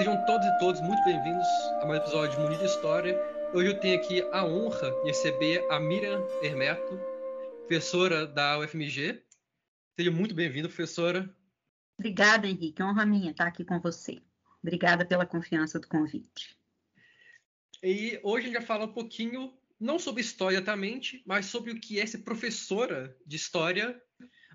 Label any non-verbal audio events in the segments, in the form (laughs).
Sejam todos e todas muito bem-vindos a mais um episódio de Munir História. Hoje eu tenho aqui a honra de receber a Miriam Hermeto, professora da UFMG. Seja muito bem-vinda, professora. Obrigada, Henrique. Honra minha estar aqui com você. Obrigada pela confiança do convite. E hoje a gente vai falar um pouquinho, não sobre história exatamente, mas sobre o que é ser professora de história.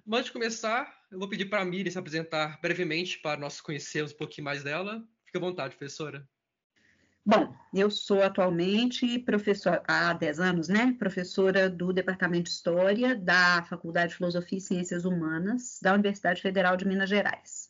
Mas antes de começar, eu vou pedir para a Miriam se apresentar brevemente para nós conhecermos um pouquinho mais dela. Fique à vontade, professora. Bom, eu sou atualmente professora, há 10 anos, né? Professora do Departamento de História da Faculdade de Filosofia e Ciências Humanas da Universidade Federal de Minas Gerais.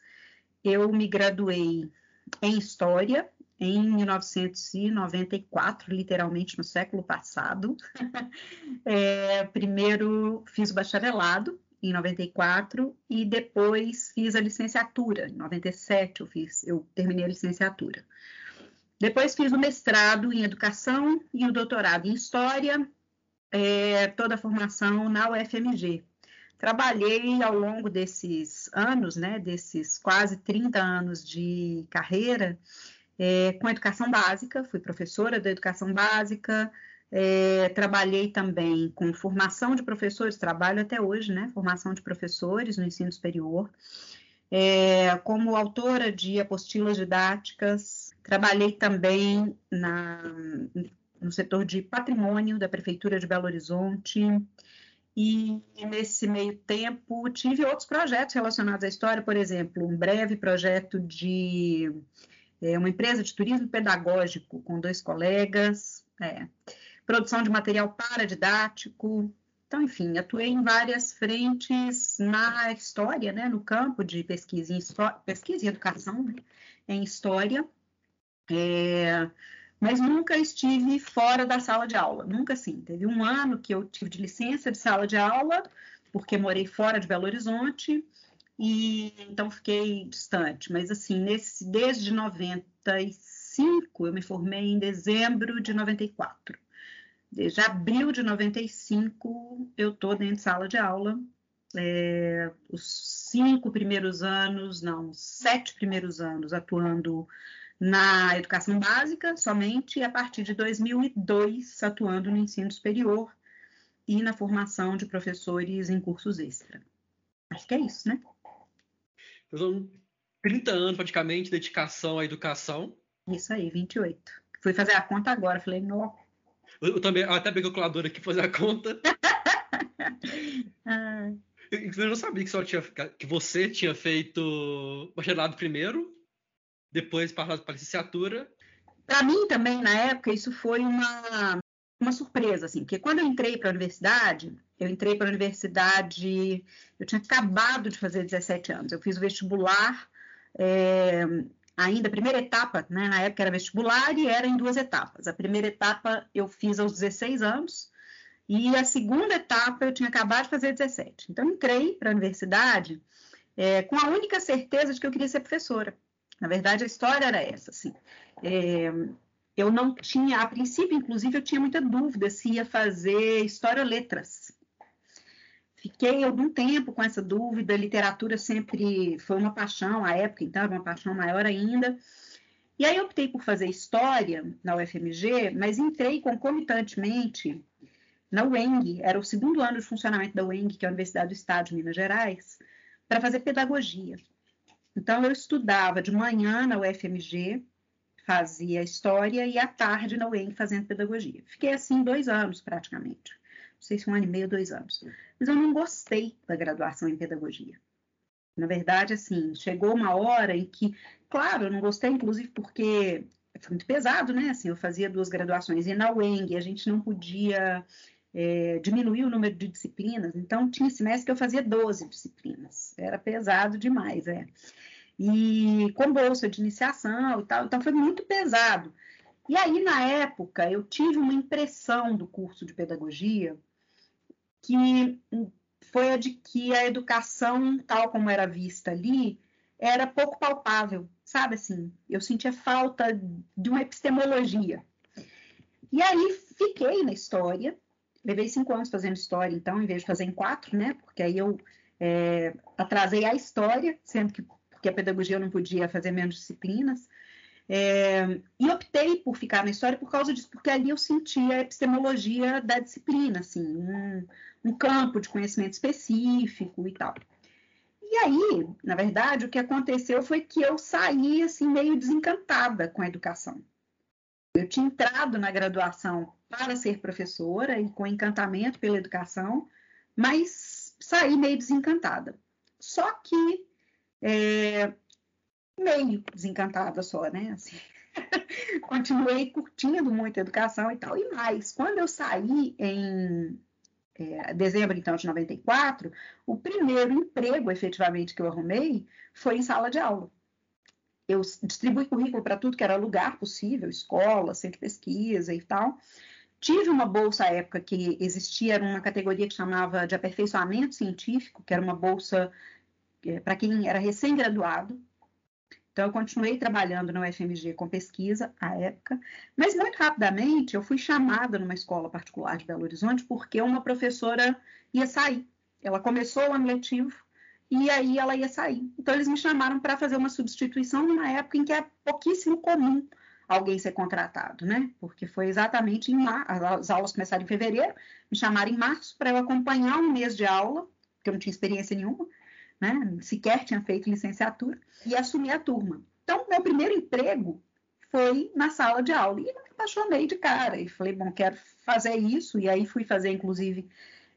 Eu me graduei em História em 1994, literalmente no século passado. (laughs) é, primeiro fiz o bacharelado em 94 e depois fiz a licenciatura. Em 97 eu fiz, eu terminei a licenciatura. Depois fiz o mestrado em educação e o doutorado em história, é, toda a formação na UFMG. Trabalhei ao longo desses anos, né, desses quase 30 anos de carreira, é, com educação básica, fui professora da educação básica, é, trabalhei também com formação de professores, trabalho até hoje, né? Formação de professores no ensino superior. É, como autora de apostilas didáticas, trabalhei também na, no setor de patrimônio da Prefeitura de Belo Horizonte. E nesse meio tempo tive outros projetos relacionados à história, por exemplo, um breve projeto de é, uma empresa de turismo pedagógico com dois colegas. É produção de material paradidático. Então, enfim, atuei em várias frentes na história, né, no campo de pesquisa em, pesquisa e educação né, em história, é, mas nunca estive fora da sala de aula, nunca assim. Teve um ano que eu tive de licença de sala de aula, porque morei fora de Belo Horizonte, e então fiquei distante. Mas assim, nesse, desde 95, eu me formei em dezembro de 94. Desde abril de 95, eu estou dentro de sala de aula. É, os cinco primeiros anos, não, sete primeiros anos atuando na educação básica somente, e a partir de 2002 atuando no ensino superior e na formação de professores em cursos extra. Acho que é isso, né? São 30 anos praticamente de dedicação à educação. Isso aí, 28. Fui fazer a conta agora, falei, não, eu também eu até peguei o calculador aqui fazer a conta. (laughs) ah. eu, não sabia que, só tinha, que você tinha feito bacharelado primeiro, depois passado para licenciatura. Para mim também, na época, isso foi uma, uma surpresa, assim, porque quando eu entrei para a universidade, eu entrei para a universidade, eu tinha acabado de fazer 17 anos, eu fiz o vestibular é, ainda a primeira etapa, né, na época era vestibular e era em duas etapas. A primeira etapa eu fiz aos 16 anos e a segunda etapa eu tinha acabado de fazer 17. Então entrei para a universidade é, com a única certeza de que eu queria ser professora. Na verdade, a história era essa, assim. É, eu não tinha, a princípio, inclusive, eu tinha muita dúvida se ia fazer história letras. Fiquei algum tempo com essa dúvida, literatura sempre foi uma paixão, à época, então, uma paixão maior ainda. E aí optei por fazer história na UFMG, mas entrei concomitantemente na UENG, era o segundo ano de funcionamento da UENG, que é a Universidade do Estado de Minas Gerais, para fazer pedagogia. Então, eu estudava de manhã na UFMG, fazia história, e à tarde na UENG fazendo pedagogia. Fiquei assim dois anos praticamente sei se um ano e meio, dois anos. Mas eu não gostei da graduação em pedagogia. Na verdade, assim, chegou uma hora em que, claro, eu não gostei, inclusive porque foi muito pesado, né? Assim, eu fazia duas graduações e na UENG a gente não podia é, diminuir o número de disciplinas, então tinha semestre que eu fazia 12 disciplinas, era pesado demais, é. E com bolsa de iniciação e tal, então foi muito pesado. E aí, na época, eu tive uma impressão do curso de pedagogia que foi a de que a educação, tal como era vista ali, era pouco palpável, sabe assim? Eu sentia falta de uma epistemologia. E aí fiquei na história, levei cinco anos fazendo história, então, em vez de fazer em quatro, né? Porque aí eu é, atrasei a história, sendo que porque a pedagogia eu não podia fazer menos disciplinas. É, e optei por ficar na história por causa disso, porque ali eu sentia a epistemologia da disciplina, assim, um, um campo de conhecimento específico e tal. E aí, na verdade, o que aconteceu foi que eu saí assim meio desencantada com a educação. Eu tinha entrado na graduação para ser professora e com encantamento pela educação, mas saí meio desencantada. Só que é, meio desencantada só, né? Assim, (laughs) continuei curtindo muito a educação e tal. E mais, quando eu saí em é, dezembro, então, de 94, o primeiro emprego, efetivamente, que eu arrumei foi em sala de aula. Eu distribuí currículo para tudo que era lugar possível, escola, centro de pesquisa e tal. Tive uma bolsa à época que existia, era uma categoria que chamava de aperfeiçoamento científico, que era uma bolsa é, para quem era recém-graduado, então, eu continuei trabalhando no UFMG com pesquisa à época, mas muito rapidamente eu fui chamada numa escola particular de Belo Horizonte porque uma professora ia sair. Ela começou o ano letivo e aí ela ia sair. Então, eles me chamaram para fazer uma substituição numa época em que é pouquíssimo comum alguém ser contratado, né? Porque foi exatamente em março, as aulas começaram em fevereiro, me chamaram em março para eu acompanhar um mês de aula, que eu não tinha experiência nenhuma, né? sequer tinha feito licenciatura, e assumi a turma. Então, meu primeiro emprego foi na sala de aula. E eu me apaixonei de cara. E falei, bom, quero fazer isso. E aí fui fazer, inclusive,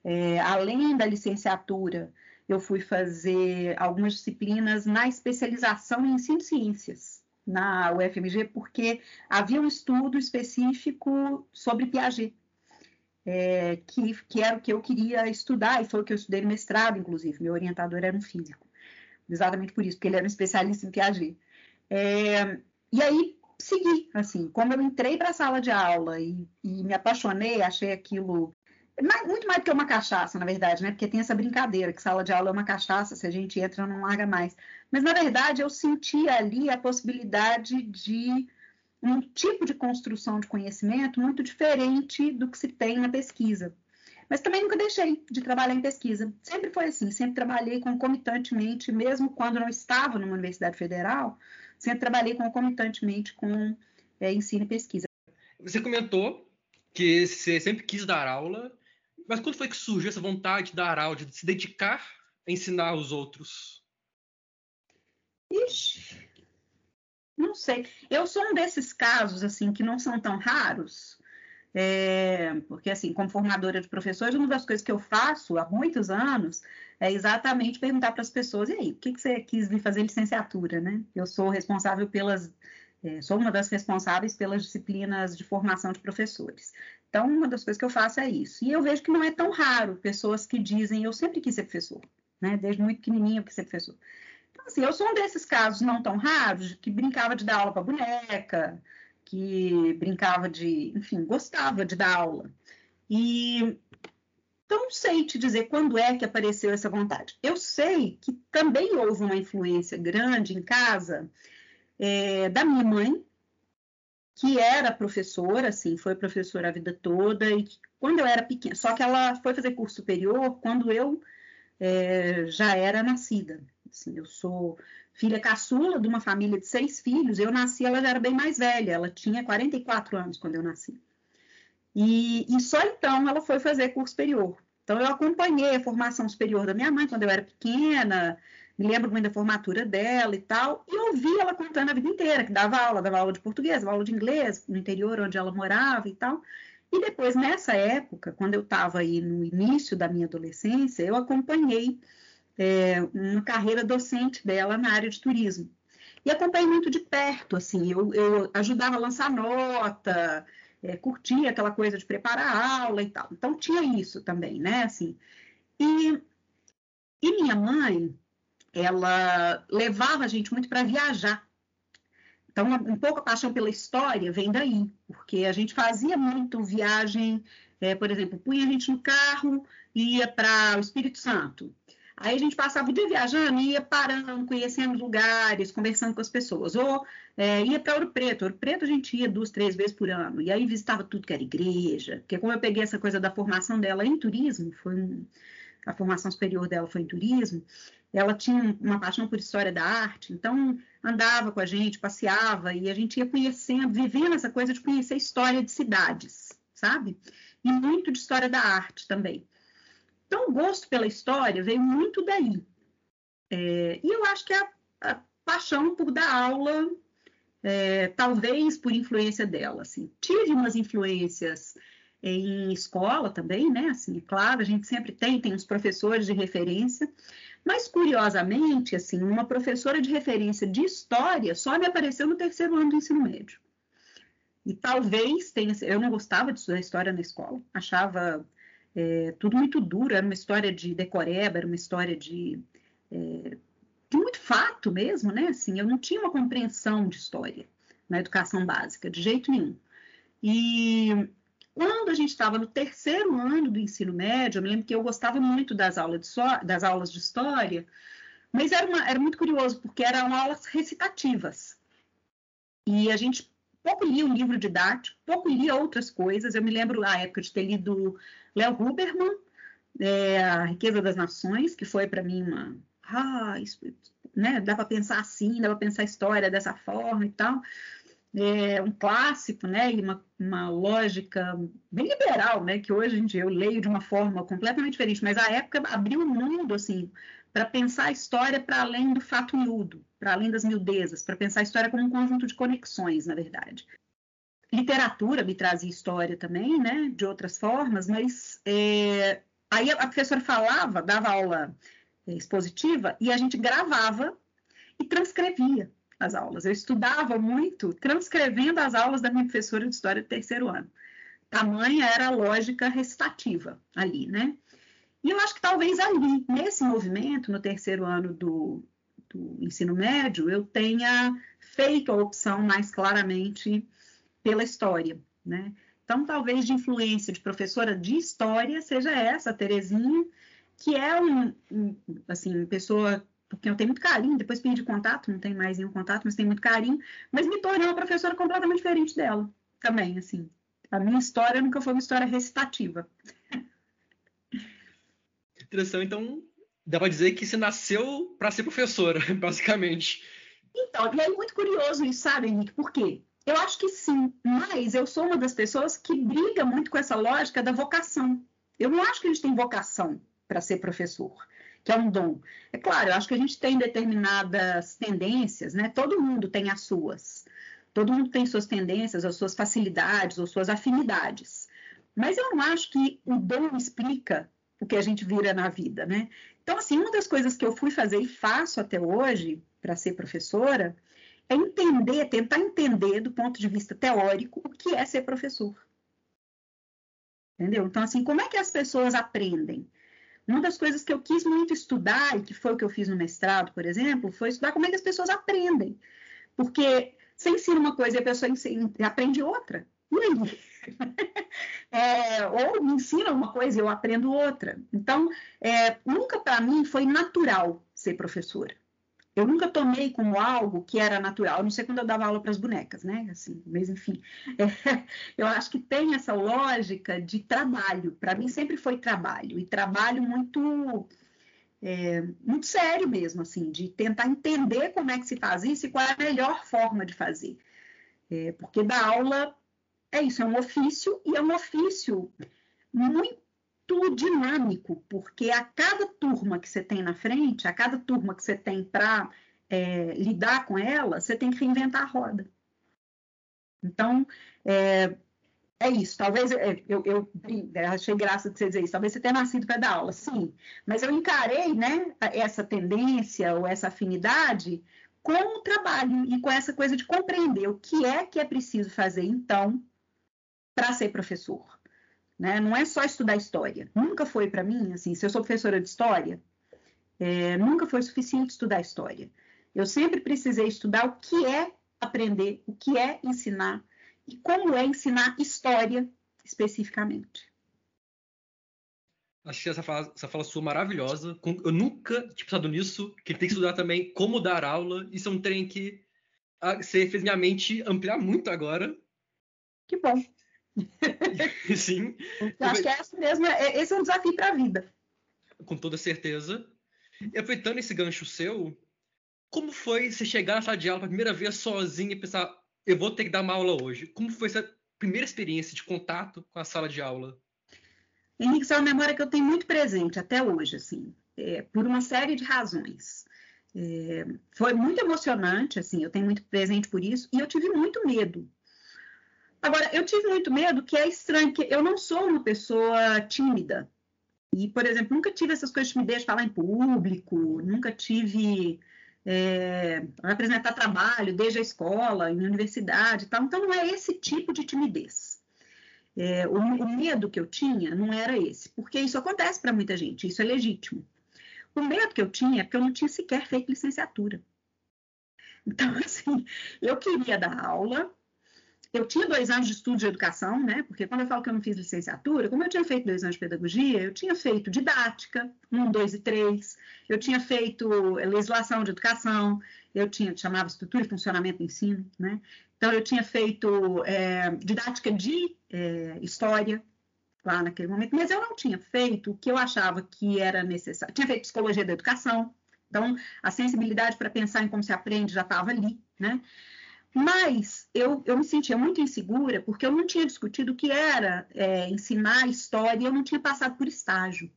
é, além da licenciatura, eu fui fazer algumas disciplinas na especialização em ensino de ciências na UFMG, porque havia um estudo específico sobre Piaget é, que, que era o que eu queria estudar, e foi o que eu estudei no mestrado, inclusive. Meu orientador era um físico, exatamente por isso, porque ele era um especialista em Piaget. É, e aí segui, assim, como eu entrei para a sala de aula e, e, me apaixonei, achei aquilo muito mais do que uma cachaça, na verdade, né? Porque tem essa brincadeira que sala de aula é uma cachaça, se a gente entra não larga mais. Mas na verdade eu senti ali a possibilidade de um tipo de construção de conhecimento muito diferente do que se tem na pesquisa. Mas também nunca deixei de trabalhar em pesquisa. Sempre foi assim, sempre trabalhei concomitantemente, mesmo quando não estava numa universidade federal, sempre trabalhei concomitantemente com é, ensino e pesquisa. Você comentou que você sempre quis dar aula, mas quando foi que surgiu essa vontade de dar aula, de se dedicar a ensinar os outros? Ixi, não sei. Eu sou um desses casos, assim, que não são tão raros, é, porque, assim, como formadora de professores, uma das coisas que eu faço há muitos anos é exatamente perguntar para as pessoas, e aí, o que, que você quis vir fazer licenciatura, né? Eu sou responsável pelas, é, sou uma das responsáveis pelas disciplinas de formação de professores. Então, uma das coisas que eu faço é isso. E eu vejo que não é tão raro pessoas que dizem, eu sempre quis ser professor, né? Desde muito pequenininho eu quis ser professor assim, eu sou um desses casos não tão raros que brincava de dar aula para boneca, que brincava de, enfim, gostava de dar aula. E então não sei te dizer quando é que apareceu essa vontade. Eu sei que também houve uma influência grande em casa é, da minha mãe, que era professora, assim, foi professora a vida toda, e quando eu era pequena, só que ela foi fazer curso superior quando eu é, já era nascida. Assim, eu sou filha caçula de uma família de seis filhos. Eu nasci, ela já era bem mais velha. Ela tinha 44 anos quando eu nasci. E, e só então ela foi fazer curso superior. Então eu acompanhei a formação superior da minha mãe quando eu era pequena. Me lembro muito da formatura dela e tal. E ouvi ela contando a vida inteira, que dava aula, dava aula de português, dava aula de inglês, no interior onde ela morava e tal. E depois, nessa época, quando eu estava aí no início da minha adolescência, eu acompanhei é, uma carreira docente dela na área de turismo. E acompanhei muito de perto, assim, eu, eu ajudava a lançar nota, é, curtia aquela coisa de preparar a aula e tal. Então tinha isso também, né, assim. E, e minha mãe, ela levava a gente muito para viajar. Então, um pouco a paixão pela história vem daí, porque a gente fazia muito viagem, é, por exemplo, punha a gente no carro, ia para o Espírito Santo. Aí a gente passava o dia viajando, ia parando, conhecendo lugares, conversando com as pessoas. Ou é, ia para Ouro Preto. Ouro Preto a gente ia duas, três vezes por ano. E aí visitava tudo que era igreja. Porque como eu peguei essa coisa da formação dela em turismo, foi um, a formação superior dela foi em turismo, ela tinha uma paixão por história da arte, então andava com a gente, passeava e a gente ia conhecendo, vivendo essa coisa de conhecer história de cidades, sabe? E muito de história da arte também. Então, o gosto pela história veio muito daí. É, e eu acho que a, a paixão por dar aula, é, talvez por influência dela, assim. Tive umas influências em escola também, né? Assim, é claro, a gente sempre tem, tem uns professores de referência, mas curiosamente, assim, uma professora de referência de história só me apareceu no terceiro ano do ensino médio. E talvez tenha, eu não gostava de estudar história na escola, achava é, tudo muito duro, era uma história de decoreba, era uma história de, é, de muito fato mesmo, né? Assim, eu não tinha uma compreensão de história na educação básica, de jeito nenhum. E quando a gente estava no terceiro ano do ensino médio, eu me lembro que eu gostava muito das aulas de, so das aulas de história, mas era, uma, era muito curioso, porque eram aulas recitativas. E a gente pouco lia um livro didático, pouco lia outras coisas. Eu me lembro a época de ter lido Léo Huberman, é, A Riqueza das Nações, que foi para mim uma. Ah, isso, né, dá para pensar assim, dá para pensar a história dessa forma e tal é um clássico, né, e uma, uma lógica bem liberal, né, que hoje em dia eu leio de uma forma completamente diferente, mas a época abriu o mundo, assim, para pensar a história para além do fato miúdo, para além das miudezas, para pensar a história como um conjunto de conexões, na verdade. Literatura me trazia história também, né, de outras formas, mas é, aí a professora falava, dava aula é, expositiva, e a gente gravava e transcrevia as aulas. Eu estudava muito transcrevendo as aulas da minha professora de história do terceiro ano. Tamanha era a lógica recitativa ali, né? E eu acho que talvez ali, nesse movimento, no terceiro ano do, do ensino médio, eu tenha feito a opção mais claramente pela história, né? Então, talvez de influência de professora de história seja essa, a Terezinha, que é um, um assim, pessoa porque eu tenho muito carinho, depois perdi contato, não tem mais nenhum contato, mas tenho muito carinho, mas me tornei uma professora completamente diferente dela também, assim. A minha história nunca foi uma história recitativa. Então dá para dizer que você nasceu para ser professora, (laughs) basicamente. Então, e é muito curioso isso, sabe, Henrique? Por quê? Eu acho que sim, mas eu sou uma das pessoas que briga muito com essa lógica da vocação. Eu não acho que a gente tem vocação para ser professor que é um dom. É claro, eu acho que a gente tem determinadas tendências, né? Todo mundo tem as suas. Todo mundo tem suas tendências, as suas facilidades, ou suas afinidades. Mas eu não acho que o dom explica o que a gente vira na vida, né? Então, assim, uma das coisas que eu fui fazer e faço até hoje para ser professora é entender, tentar entender do ponto de vista teórico o que é ser professor. Entendeu? Então, assim, como é que as pessoas aprendem? Uma das coisas que eu quis muito estudar, e que foi o que eu fiz no mestrado, por exemplo, foi estudar como é que as pessoas aprendem. Porque você ensina uma coisa e a pessoa ensina, aprende outra. E aí? (laughs) É, ou me ensina uma coisa e eu aprendo outra. Então, é, nunca para mim foi natural ser professora. Eu nunca tomei como algo que era natural, não sei quando eu dava aula para as bonecas, né? Assim, mas enfim, (laughs) é, eu acho que tem essa lógica de trabalho. Para mim sempre foi trabalho e trabalho muito é, muito sério mesmo, assim, de tentar entender como é que se faz isso e qual é a melhor forma de fazer. É, porque dar aula é isso, é um ofício e é um ofício muito dinâmico, porque a cada turma que você tem na frente, a cada turma que você tem para é, lidar com ela, você tem que reinventar a roda. Então, é, é isso. Talvez é, eu, eu, eu, achei graça de você dizer isso. Talvez você tenha nascido para dar aula, sim. Mas eu encarei, né, essa tendência ou essa afinidade com o trabalho e com essa coisa de compreender o que é que é preciso fazer então para ser professor. Né? Não é só estudar história. Nunca foi para mim, assim, se eu sou professora de história, é, nunca foi suficiente estudar história. Eu sempre precisei estudar o que é aprender, o que é ensinar e como é ensinar história especificamente. Achei essa fala, essa fala sua maravilhosa. Eu nunca tinha pensado nisso, que tem que estudar também como dar aula. Isso é um trem que ah, você fez minha mente ampliar muito agora. Que bom. (laughs) Sim. Eu acho que é essa mesmo, é, esse é um desafio para a vida. com toda certeza. E aproveitando esse gancho seu, como foi você chegar na sala de aula pela primeira vez sozinho e pensar, eu vou ter que dar uma aula hoje? Como foi essa primeira experiência de contato com a sala de aula? Henrique, isso é uma memória que eu tenho muito presente até hoje, assim, é, por uma série de razões. É, foi muito emocionante, assim, eu tenho muito presente por isso, e eu tive muito medo. Agora, eu tive muito medo que é estranho, que eu não sou uma pessoa tímida. E, por exemplo, nunca tive essas coisas de timidez de falar em público, nunca tive é, apresentar trabalho desde a escola, em universidade e tal. Então, não é esse tipo de timidez. É, o, o medo que eu tinha não era esse, porque isso acontece para muita gente, isso é legítimo. O medo que eu tinha é porque eu não tinha sequer feito licenciatura. Então, (laughs) assim, eu queria dar aula, eu tinha dois anos de estudo de educação, né? Porque quando eu falo que eu não fiz licenciatura, como eu tinha feito dois anos de pedagogia, eu tinha feito didática, um, dois e três, eu tinha feito legislação de educação, eu tinha, chamava estrutura e funcionamento do ensino, né? Então, eu tinha feito é, didática de é, história lá naquele momento, mas eu não tinha feito o que eu achava que era necessário. Tinha feito psicologia da educação, então a sensibilidade para pensar em como se aprende já estava ali, né? Mas eu, eu me sentia muito insegura porque eu não tinha discutido o que era é, ensinar história e eu não tinha passado por estágio.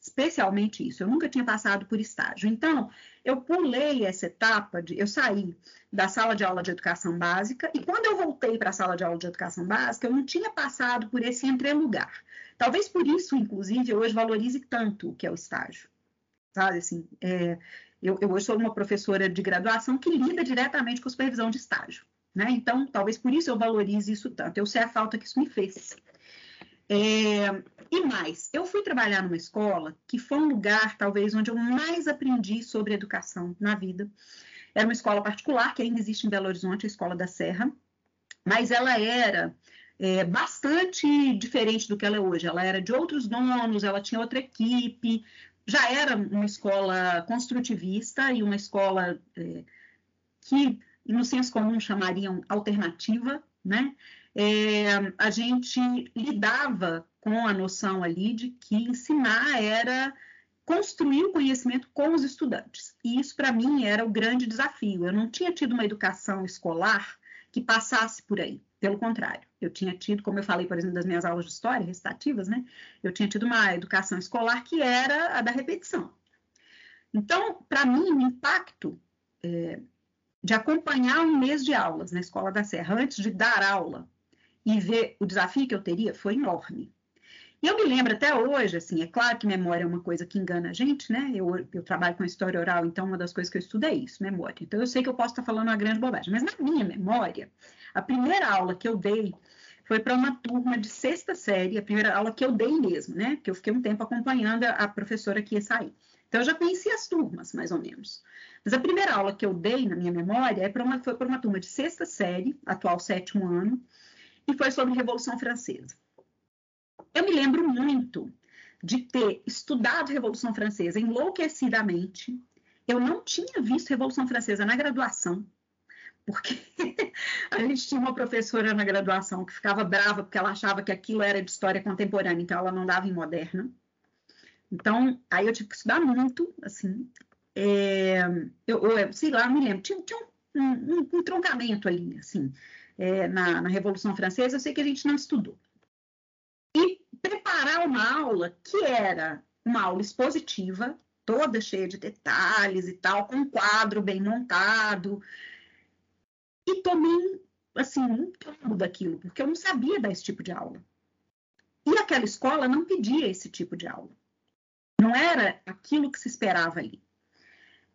Especialmente isso, eu nunca tinha passado por estágio. Então, eu pulei essa etapa, de, eu saí da sala de aula de educação básica e quando eu voltei para a sala de aula de educação básica, eu não tinha passado por esse entrelugar. Talvez por isso, inclusive, eu hoje valorize tanto o que é o estágio. Sabe, assim, é, eu, eu hoje sou uma professora de graduação que lida diretamente com supervisão de estágio. Né? Então, talvez por isso eu valorize isso tanto. Eu sei a falta que isso me fez. É, e mais, eu fui trabalhar numa escola que foi um lugar, talvez, onde eu mais aprendi sobre educação na vida. Era uma escola particular, que ainda existe em Belo Horizonte, a Escola da Serra, mas ela era é, bastante diferente do que ela é hoje. Ela era de outros donos, ela tinha outra equipe, já era uma escola construtivista e uma escola é, que, no senso comum, chamariam alternativa, né? É, a gente lidava com a noção ali de que ensinar era construir o conhecimento com os estudantes. E isso, para mim, era o grande desafio. Eu não tinha tido uma educação escolar que passasse por aí. Pelo contrário, eu tinha tido, como eu falei, por exemplo, das minhas aulas de história recitativas, né? Eu tinha tido uma educação escolar que era a da repetição. Então, para mim, o impacto é, de acompanhar um mês de aulas na Escola da Serra antes de dar aula e ver o desafio que eu teria foi enorme. E eu me lembro até hoje, assim, é claro que memória é uma coisa que engana a gente, né? Eu, eu trabalho com história oral, então uma das coisas que eu estudo é isso, memória. Então eu sei que eu posso estar falando uma grande bobagem, mas na minha memória, a primeira aula que eu dei foi para uma turma de sexta série, a primeira aula que eu dei mesmo, né? Que eu fiquei um tempo acompanhando a professora que ia sair. Então eu já conhecia as turmas, mais ou menos. Mas a primeira aula que eu dei na minha memória é uma, foi para uma turma de sexta série, atual sétimo ano, e foi sobre Revolução Francesa. Eu me lembro muito de ter estudado Revolução Francesa enlouquecidamente. Eu não tinha visto Revolução Francesa na graduação, porque (laughs) a gente tinha uma professora na graduação que ficava brava porque ela achava que aquilo era de história contemporânea, então ela não dava em moderna. Então, aí eu tive que estudar muito, assim. É, eu, eu, sei lá, me lembro, tinha, tinha um, um, um, troncamento ali, assim, é, na, na Revolução Francesa, eu sei que a gente não estudou preparar uma aula que era uma aula expositiva, toda cheia de detalhes e tal, com um quadro bem montado. E tomei, assim, um tombo daquilo, porque eu não sabia dar esse tipo de aula. E aquela escola não pedia esse tipo de aula. Não era aquilo que se esperava ali.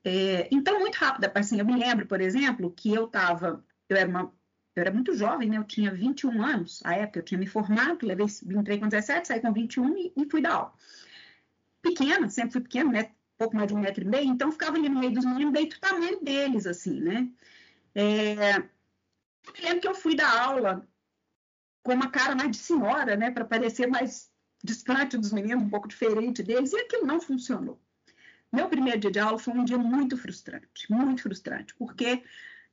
É, então, muito rápido, assim, eu me lembro, por exemplo, que eu estava, eu era uma eu era muito jovem, né? Eu tinha 21 anos, à época eu tinha me formado, levei, entrei com 17, saí com 21 e, e fui dar aula. Pequena, sempre fui pequena, né? Pouco mais de um metro e meio, então ficava ali no meio dos meninos, bem do tamanho deles, assim, né? É, eu me lembro que eu fui dar aula com uma cara mais de senhora, né? Para parecer mais distante dos meninos, um pouco diferente deles, e aquilo não funcionou. Meu primeiro dia de aula foi um dia muito frustrante, muito frustrante, porque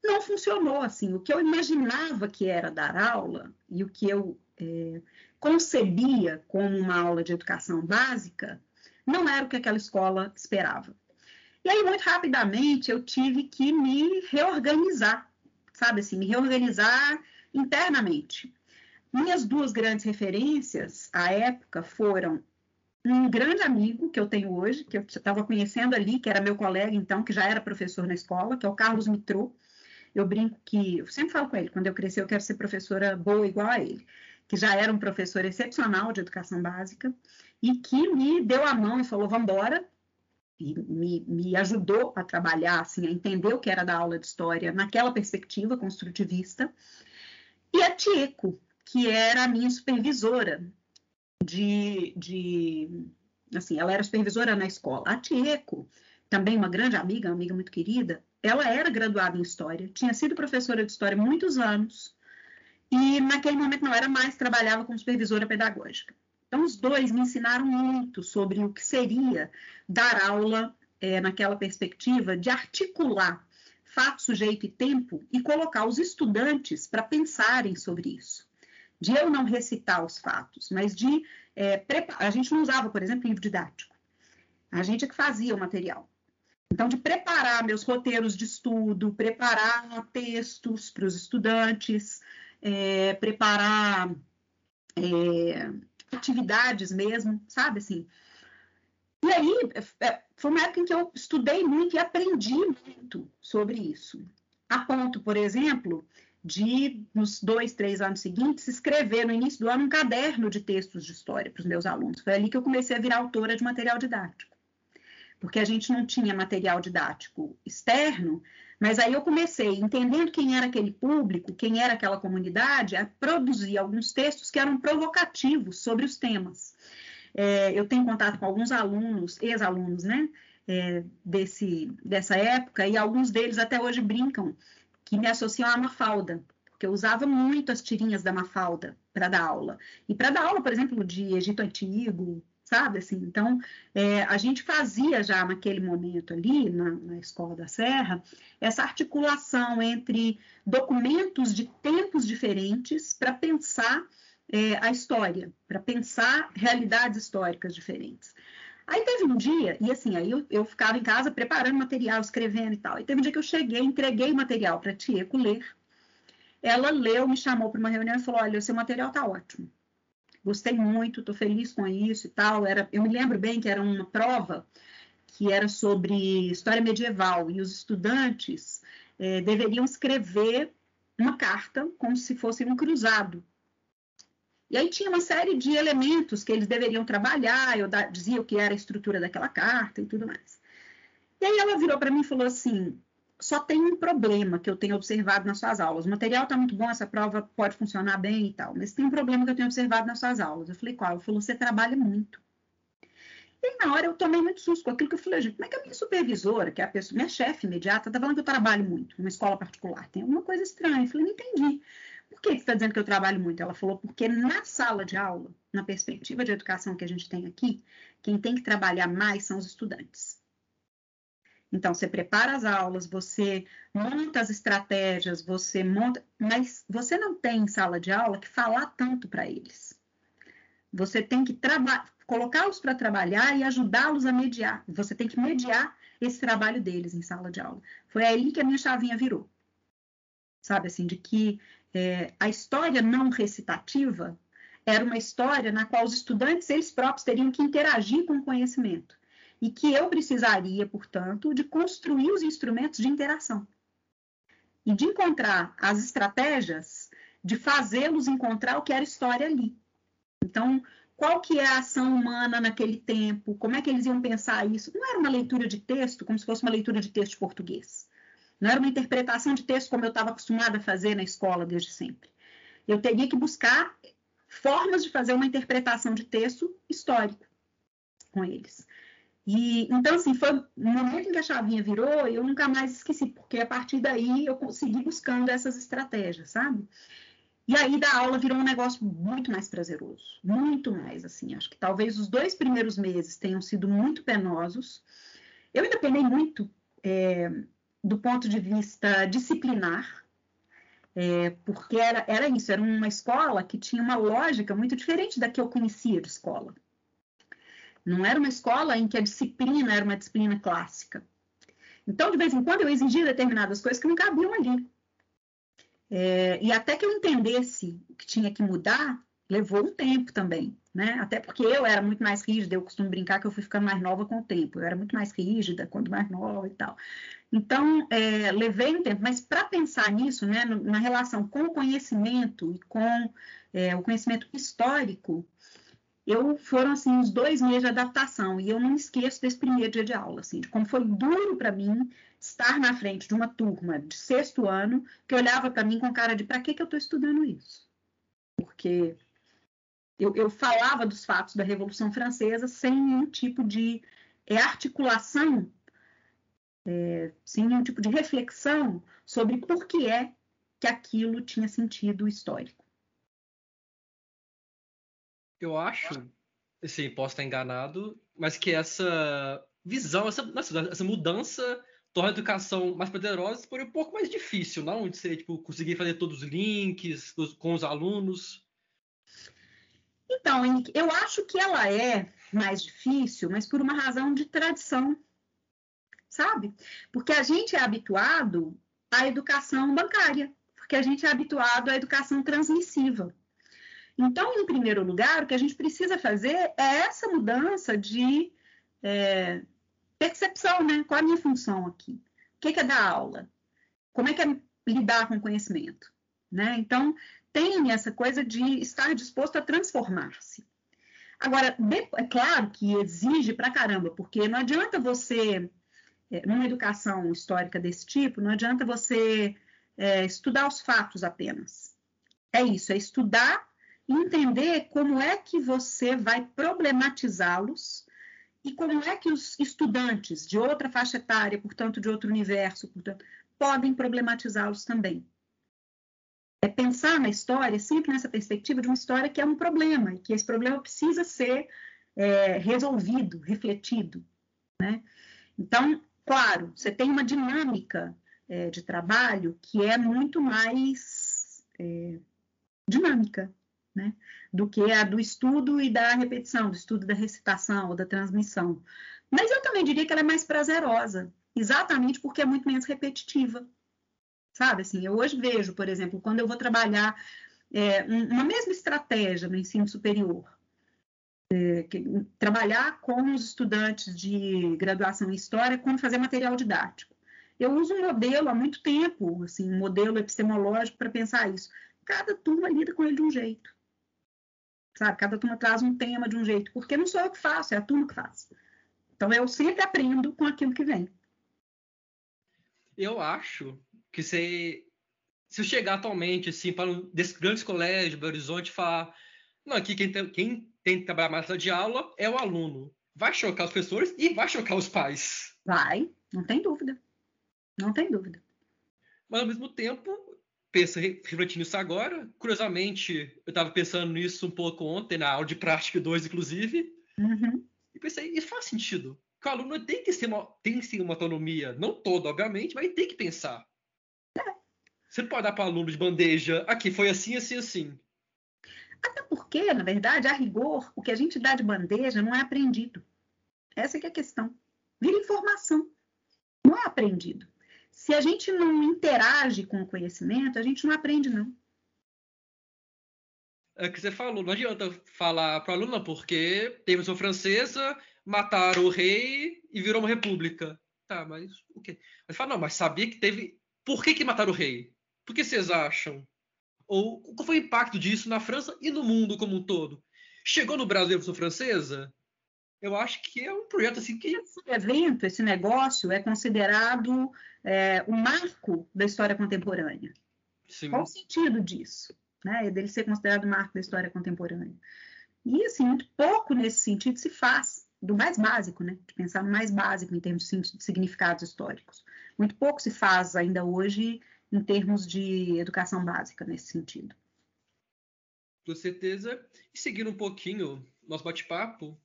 não funcionou assim. O que eu imaginava que era dar aula e o que eu é, concebia como uma aula de educação básica não era o que aquela escola esperava. E aí, muito rapidamente, eu tive que me reorganizar, sabe assim, me reorganizar internamente. Minhas duas grandes referências à época foram um grande amigo que eu tenho hoje, que eu estava conhecendo ali, que era meu colega então, que já era professor na escola, que é o Carlos Mitrô. Eu brinco que, eu sempre falo com ele, quando eu crescer eu quero ser professora boa igual a ele, que já era um professor excepcional de educação básica e que me deu a mão e falou, vamos embora, e me, me ajudou a trabalhar, assim, a entender o que era da aula de história naquela perspectiva construtivista. E a Tieco, que era a minha supervisora de, de assim, ela era supervisora na escola. A Tieco, também uma grande amiga, uma amiga muito querida, ela era graduada em História, tinha sido professora de História muitos anos, e naquele momento não era mais, trabalhava como supervisora pedagógica. Então, os dois me ensinaram muito sobre o que seria dar aula é, naquela perspectiva de articular fato, sujeito e tempo e colocar os estudantes para pensarem sobre isso de eu não recitar os fatos, mas de é. A gente não usava, por exemplo, livro didático. A gente é que fazia o material. Então, de preparar meus roteiros de estudo, preparar textos para os estudantes, é, preparar é, atividades mesmo, sabe assim. E aí, é, foi uma época em que eu estudei muito e aprendi muito sobre isso. A ponto, por exemplo, de, nos dois, três anos seguintes, escrever no início do ano um caderno de textos de história para os meus alunos. Foi ali que eu comecei a virar autora de material didático. Porque a gente não tinha material didático externo, mas aí eu comecei, entendendo quem era aquele público, quem era aquela comunidade, a produzir alguns textos que eram provocativos sobre os temas. É, eu tenho contato com alguns alunos, ex-alunos, né, é, desse, dessa época, e alguns deles até hoje brincam que me associam à Mafalda, porque eu usava muito as tirinhas da Mafalda para dar aula. E para dar aula, por exemplo, de Egito Antigo, sabe? Assim, então, é, a gente fazia já naquele momento ali, na, na, Escola da Serra, essa articulação entre documentos de tempos diferentes para pensar é, a história, para pensar realidades históricas diferentes. Aí teve um dia, e assim, aí eu, eu ficava em casa preparando material, escrevendo e tal. E teve um dia que eu cheguei, entreguei material para a Tieco ler. Ela leu, me chamou para uma reunião e falou: Olha, o seu material está ótimo. Gostei muito, estou feliz com isso e tal. Era, eu me lembro bem que era uma prova que era sobre história medieval e os estudantes é, deveriam escrever uma carta como se fosse um cruzado e aí tinha uma série de elementos que eles deveriam trabalhar, eu dizia o que era a estrutura daquela carta e tudo mais. E aí ela virou para mim e falou assim: só tem um problema que eu tenho observado nas suas aulas. O material está muito bom, essa prova pode funcionar bem e tal, mas tem um problema que eu tenho observado nas suas aulas. Eu falei, qual? Ela falou, você trabalha muito. E na hora eu tomei muito susto com aquilo que eu falei, gente, como é que a minha supervisora, que é a pessoa, minha chefe imediata, está falando que eu trabalho muito numa escola particular? Tem alguma coisa estranha. Eu falei, não entendi. Por que você está dizendo que eu trabalho muito? Ela falou, porque na sala de aula, na perspectiva de educação que a gente tem aqui, quem tem que trabalhar mais são os estudantes. Então, você prepara as aulas, você monta as estratégias, você monta, mas você não tem em sala de aula que falar tanto para eles. Você tem que colocá-los para trabalhar e ajudá-los a mediar. Você tem que mediar esse trabalho deles em sala de aula. Foi aí que a minha chavinha virou. Sabe assim, de que é, a história não recitativa era uma história na qual os estudantes eles próprios teriam que interagir com o conhecimento e que eu precisaria, portanto, de construir os instrumentos de interação e de encontrar as estratégias de fazê-los encontrar o que era história ali. Então, qual que é a ação humana naquele tempo? Como é que eles iam pensar isso? Não era uma leitura de texto como se fosse uma leitura de texto português. Não era uma interpretação de texto como eu estava acostumada a fazer na escola desde sempre. Eu teria que buscar formas de fazer uma interpretação de texto histórico com eles. E então assim, foi no momento em que a chavinha virou, eu nunca mais esqueci, porque a partir daí eu consegui buscando essas estratégias, sabe? E aí da aula virou um negócio muito mais prazeroso, muito mais assim. Acho que talvez os dois primeiros meses tenham sido muito penosos. Eu ainda penei muito é, do ponto de vista disciplinar, é, porque era, era isso, era uma escola que tinha uma lógica muito diferente da que eu conhecia de escola. Não era uma escola em que a disciplina era uma disciplina clássica. Então, de vez em quando, eu exigia determinadas coisas que não cabiam ali. É, e até que eu entendesse o que tinha que mudar, levou um tempo também, né? Até porque eu era muito mais rígida, eu costumo brincar que eu fui ficando mais nova com o tempo. Eu era muito mais rígida quando mais nova e tal. Então, é, levei um tempo, mas para pensar nisso, né, na relação com o conhecimento e com é, o conhecimento histórico, eu foram assim uns dois meses de adaptação e eu não esqueço desse primeiro dia de aula, assim, de como foi duro para mim estar na frente de uma turma de sexto ano que olhava para mim com cara de para que que eu estou estudando isso? Porque eu, eu, falava dos fatos da Revolução Francesa sem nenhum tipo de é, articulação, é, sem nenhum tipo de reflexão sobre por que é que aquilo tinha sentido histórico eu acho, assim, posso estar enganado, mas que essa visão, essa, essa mudança torna a educação mais poderosa, porém um pouco mais difícil, não? De ser, tipo, conseguir fazer todos os links com os alunos. Então, eu acho que ela é mais difícil, mas por uma razão de tradição, sabe? Porque a gente é habituado à educação bancária, porque a gente é habituado à educação transmissiva. Então, em primeiro lugar, o que a gente precisa fazer é essa mudança de é, percepção, né? Qual é a minha função aqui? O que é dar aula? Como é que é lidar com conhecimento? Né? Então, tem essa coisa de estar disposto a transformar-se. Agora, é claro que exige pra caramba, porque não adianta você, é, numa educação histórica desse tipo, não adianta você é, estudar os fatos apenas. É isso, é estudar entender como é que você vai problematizá-los e como é que os estudantes de outra faixa etária, portanto, de outro universo, portanto, podem problematizá-los também. É pensar na história sempre nessa perspectiva de uma história que é um problema e que esse problema precisa ser é, resolvido, refletido. Né? Então, claro, você tem uma dinâmica é, de trabalho que é muito mais é, dinâmica, né? do que a do estudo e da repetição, do estudo da recitação ou da transmissão. Mas eu também diria que ela é mais prazerosa, exatamente porque é muito menos repetitiva. Sabe, assim, eu hoje vejo, por exemplo, quando eu vou trabalhar é, uma mesma estratégia no ensino superior, é, que, trabalhar com os estudantes de graduação em História, como fazer material didático. Eu uso um modelo há muito tempo, assim, um modelo epistemológico para pensar isso. Cada turma lida com ele de um jeito sabe? Cada turma traz um tema de um jeito, porque não sou eu que faço, é a turma que faz. Então eu sempre aprendo com aquilo que vem. Eu acho que se, se eu chegar atualmente assim, para um desses grandes colégios, Belo Horizonte, falar, não, aqui quem tem, quem tem que trabalhar mais de aula é o aluno. Vai chocar os professores e vai chocar os pais. Vai, não tem dúvida. Não tem dúvida. Mas ao mesmo tempo, pensa, refletindo isso agora. Curiosamente, eu estava pensando nisso um pouco ontem, na aula de prática 2, inclusive. Uhum. E pensei, isso faz sentido. Que o aluno tem que, ser uma, tem que ter uma autonomia, não toda, obviamente, mas ele tem que pensar. É. Você não pode dar para o aluno de bandeja, aqui foi assim, assim, assim. Até porque, na verdade, a rigor, o que a gente dá de bandeja não é aprendido. Essa é a questão. Vira informação. Não é aprendido. Se a gente não interage com o conhecimento, a gente não aprende, não. É que você falou, não adianta falar para o aluno, porque teve uma francesa, mataram o rei e virou uma república. Tá, mas o quê? Mas fala, não, mas sabia que teve. Por que, que mataram o rei? Por que vocês acham? Ou qual foi o impacto disso na França e no mundo como um todo? Chegou no Brasil a Revolução Francesa? Eu acho que é um projeto assim que. Esse evento, esse negócio, é considerado é, um marco da história contemporânea. Sim. Qual o sentido disso? Né? Dele ser considerado um marco da história contemporânea. E, assim, muito pouco nesse sentido se faz, do mais básico, né? De pensar no mais básico em termos de significados históricos. Muito pouco se faz ainda hoje em termos de educação básica nesse sentido. Com certeza. E seguindo um pouquinho nosso bate-papo,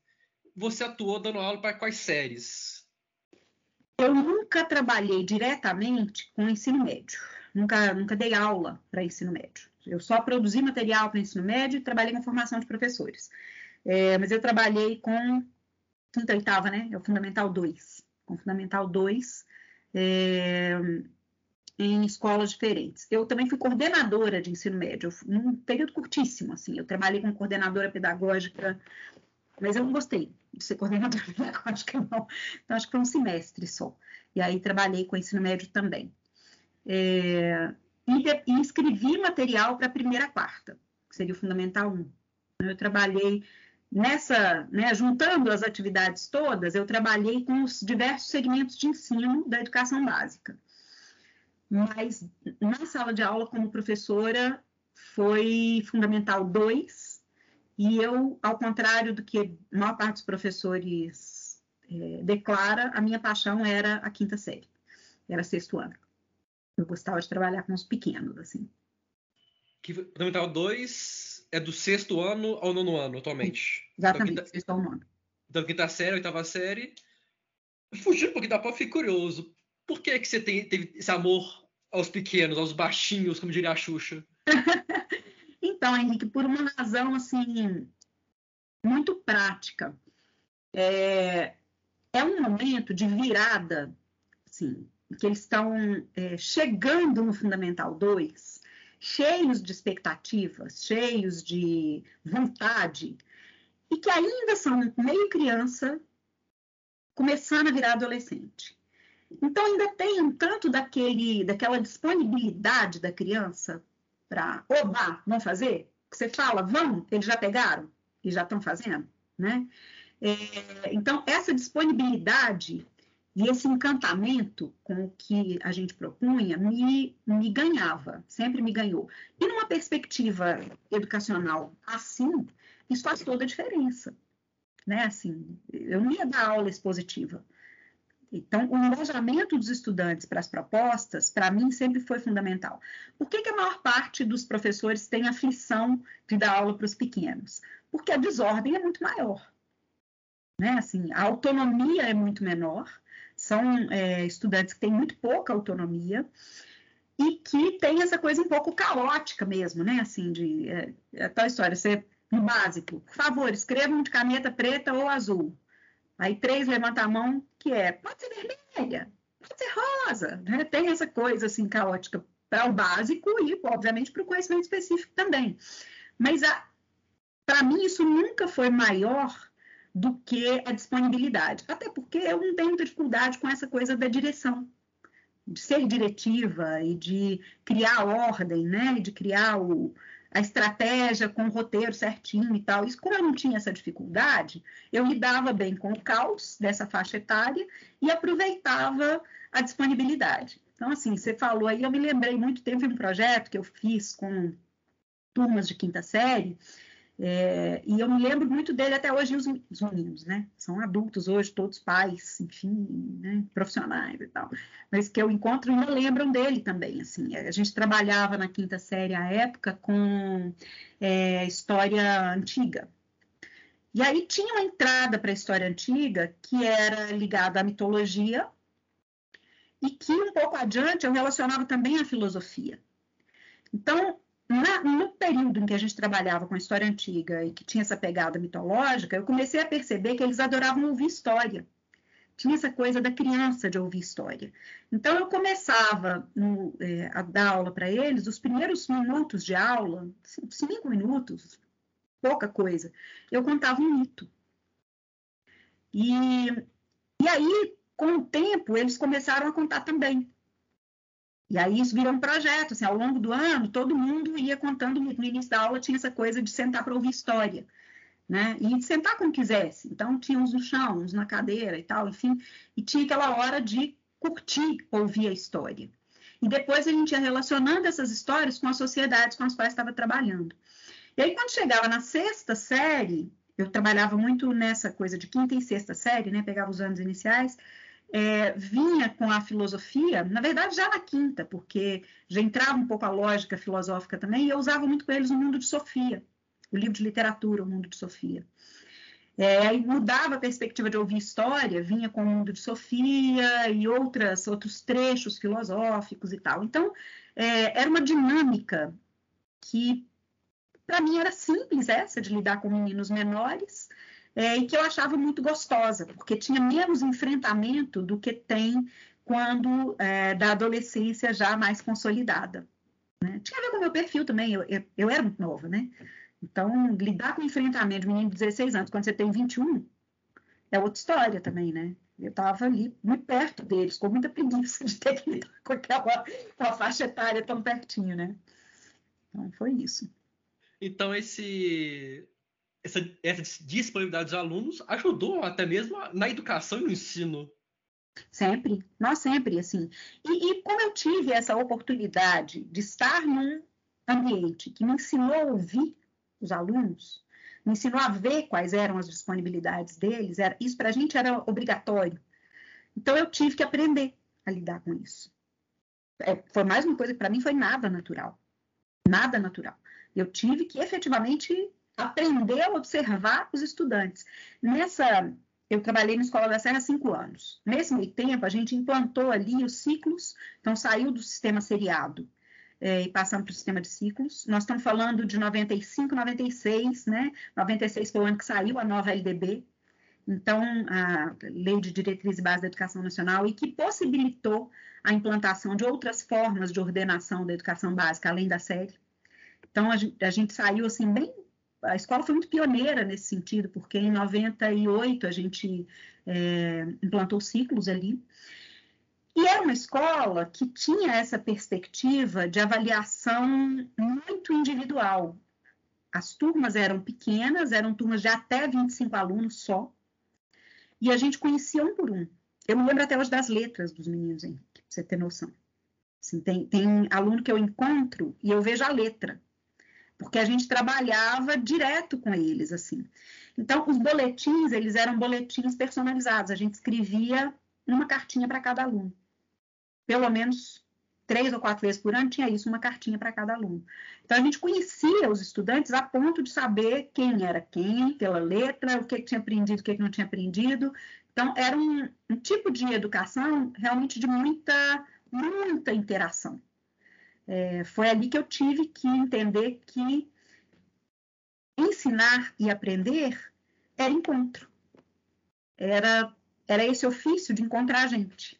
você atuou dando aula para quais séries? Eu nunca trabalhei diretamente com ensino médio. Nunca, nunca dei aula para ensino médio. Eu só produzi material para ensino médio e trabalhei com formação de professores. É, mas eu trabalhei com quinta e oitava, né? É o Fundamental 2. Com Fundamental 2, é, em escolas diferentes. Eu também fui coordenadora de ensino médio, num período curtíssimo, assim. Eu trabalhei como coordenadora pedagógica, mas eu não gostei de ser coordenadora (laughs) pedagógica, não. Então, acho que foi um semestre só. E aí, trabalhei com ensino médio também. É, e, de, e escrevi material para a primeira quarta, que seria o Fundamental 1. Eu trabalhei nessa, né, juntando as atividades todas, eu trabalhei com os diversos segmentos de ensino da educação básica. Mas na sala de aula, como professora, foi Fundamental 2, e eu, ao contrário do que a maior parte dos professores é, declara, a minha paixão era a quinta série, era sexto ano. Eu gostava de trabalhar com os pequenos, assim. Que Fundamental 2 é do sexto ano ao nono ano, atualmente. Exatamente, então, quinta, sexto ao nono. Então, quinta série, oitava série. Fugindo um pouquinho da prova, fiquei curioso. Por que, que você tem, teve esse amor aos pequenos, aos baixinhos, como diria a Xuxa? (laughs) então, Henrique, por uma razão, assim, muito prática. É, é um momento de virada, assim, que eles estão é, chegando no Fundamental 2, cheios de expectativas, cheios de vontade, e que ainda são meio criança, começando a virar adolescente. Então ainda tem um tanto daquele, daquela disponibilidade da criança para, oba, vão fazer? Você fala, vão, eles já pegaram e já estão fazendo, né? É, então essa disponibilidade e esse encantamento com o que a gente propunha me, me ganhava, sempre me ganhou. E numa perspectiva educacional assim, isso faz toda a diferença. Né? Assim, eu não ia dar aula expositiva. Então, o engajamento dos estudantes para as propostas, para mim, sempre foi fundamental. Por que, que a maior parte dos professores tem aflição de dar aula para os pequenos? Porque a desordem é muito maior. Né? Assim, a autonomia é muito menor, são é, estudantes que têm muito pouca autonomia e que tem essa coisa um pouco caótica mesmo, né? Assim, de é, é tal história, você no básico, por favor, escrevam de caneta preta ou azul. Aí três levanta a mão, que é, pode ser vermelha, pode ser rosa, né? Tem essa coisa assim caótica para o básico e, obviamente, para o conhecimento específico também. Mas para mim isso nunca foi maior do que a disponibilidade. Até porque eu não tenho dificuldade com essa coisa da direção, de ser diretiva e de criar ordem, né? De criar o, a estratégia com o roteiro certinho e tal. Isso, como eu não tinha essa dificuldade, eu lidava bem com o caos dessa faixa etária e aproveitava a disponibilidade. Então, assim, você falou aí, eu me lembrei muito tempo de um projeto que eu fiz com turmas de quinta série, é, e eu me lembro muito dele até hoje, os, os, meninos, né? São adultos hoje, todos pais, enfim, né? profissionais e tal. Mas que eu encontro ainda lembram dele também, assim. A gente trabalhava na quinta série à época com é, história antiga. E aí tinha uma entrada para a história antiga que era ligada à mitologia e que um pouco adiante eu relacionava também à filosofia. Então, na, no período em que a gente trabalhava com a história antiga e que tinha essa pegada mitológica, eu comecei a perceber que eles adoravam ouvir história. Tinha essa coisa da criança de ouvir história. Então, eu começava no, é, a dar aula para eles, os primeiros minutos de aula, cinco minutos, pouca coisa, eu contava um mito. E, e aí, com o tempo, eles começaram a contar também. E aí isso virou um projeto, assim, ao longo do ano, todo mundo ia contando, no início da aula tinha essa coisa de sentar para ouvir história, né? E sentar como quisesse. Então, tinha uns no chão, uns na cadeira e tal, enfim, e tinha aquela hora de curtir ouvir a história. E depois a gente ia relacionando essas histórias com as sociedades com as quais estava trabalhando. E aí, quando chegava na sexta série, eu trabalhava muito nessa coisa de quinta e sexta série, né? Pegava os anos iniciais, é, vinha com a filosofia, na verdade já na quinta, porque já entrava um pouco a lógica filosófica também, e eu usava muito com eles o mundo de Sofia, o livro de literatura, o mundo de Sofia. É, aí mudava a perspectiva de ouvir história, vinha com o mundo de Sofia e outras, outros trechos filosóficos e tal. Então, é, era uma dinâmica que, para mim, era simples essa, de lidar com meninos menores, é, e que eu achava muito gostosa, porque tinha menos enfrentamento do que tem quando é, da adolescência já mais consolidada. Né? Tinha a ver com o meu perfil também, eu, eu, eu, era muito nova, né? Então, lidar com enfrentamento de menino de 16 anos, quando você tem 21, é outra história também, né? Eu estava ali muito perto deles, com muita preguiça de ter que lidar com aquela com a faixa etária tão pertinho, né? Então, foi isso. Então, esse, essa, essa disponibilidade dos alunos ajudou até mesmo na educação e no ensino. Sempre, nós sempre, assim. E, e como eu tive essa oportunidade de estar num ambiente que me ensinou a ouvir os alunos, me ensinou a ver quais eram as disponibilidades deles, era, isso para a gente era obrigatório. Então eu tive que aprender a lidar com isso. É, foi mais uma coisa que para mim foi nada natural. Nada natural. Eu tive que efetivamente aprender a observar os estudantes. Nessa, eu trabalhei na Escola da Serra há cinco anos. Nesse meio tempo, a gente implantou ali os ciclos, então saiu do sistema seriado é, e passamos para o sistema de ciclos. Nós estamos falando de 95, 96, né? 96 foi o ano que saiu a nova LDB, então, a Lei de Diretriz e Base da Educação Nacional, e que possibilitou a implantação de outras formas de ordenação da educação básica, além da série. Então, a gente, a gente saiu, assim, bem... A escola foi muito pioneira nesse sentido, porque em 98 a gente é, implantou ciclos ali. E era uma escola que tinha essa perspectiva de avaliação muito individual. As turmas eram pequenas, eram turmas de até 25 alunos só, e a gente conhecia um por um. Eu me lembro até hoje das letras dos meninos, hein, pra você ter noção. Assim, tem, tem aluno que eu encontro e eu vejo a letra, porque a gente trabalhava direto com eles, assim. Então, os boletins, eles eram boletins personalizados, a gente escrevia uma cartinha para cada aluno pelo menos três ou quatro vezes por ano, tinha isso, uma cartinha para cada aluno. Então, a gente conhecia os estudantes a ponto de saber quem era quem, pela letra, o que, que tinha aprendido, o que, que não tinha aprendido. Então, era um, um tipo de educação realmente de muita, muita interação. É, foi ali que eu tive que entender que ensinar e aprender era encontro. Era, era esse ofício de encontrar a gente.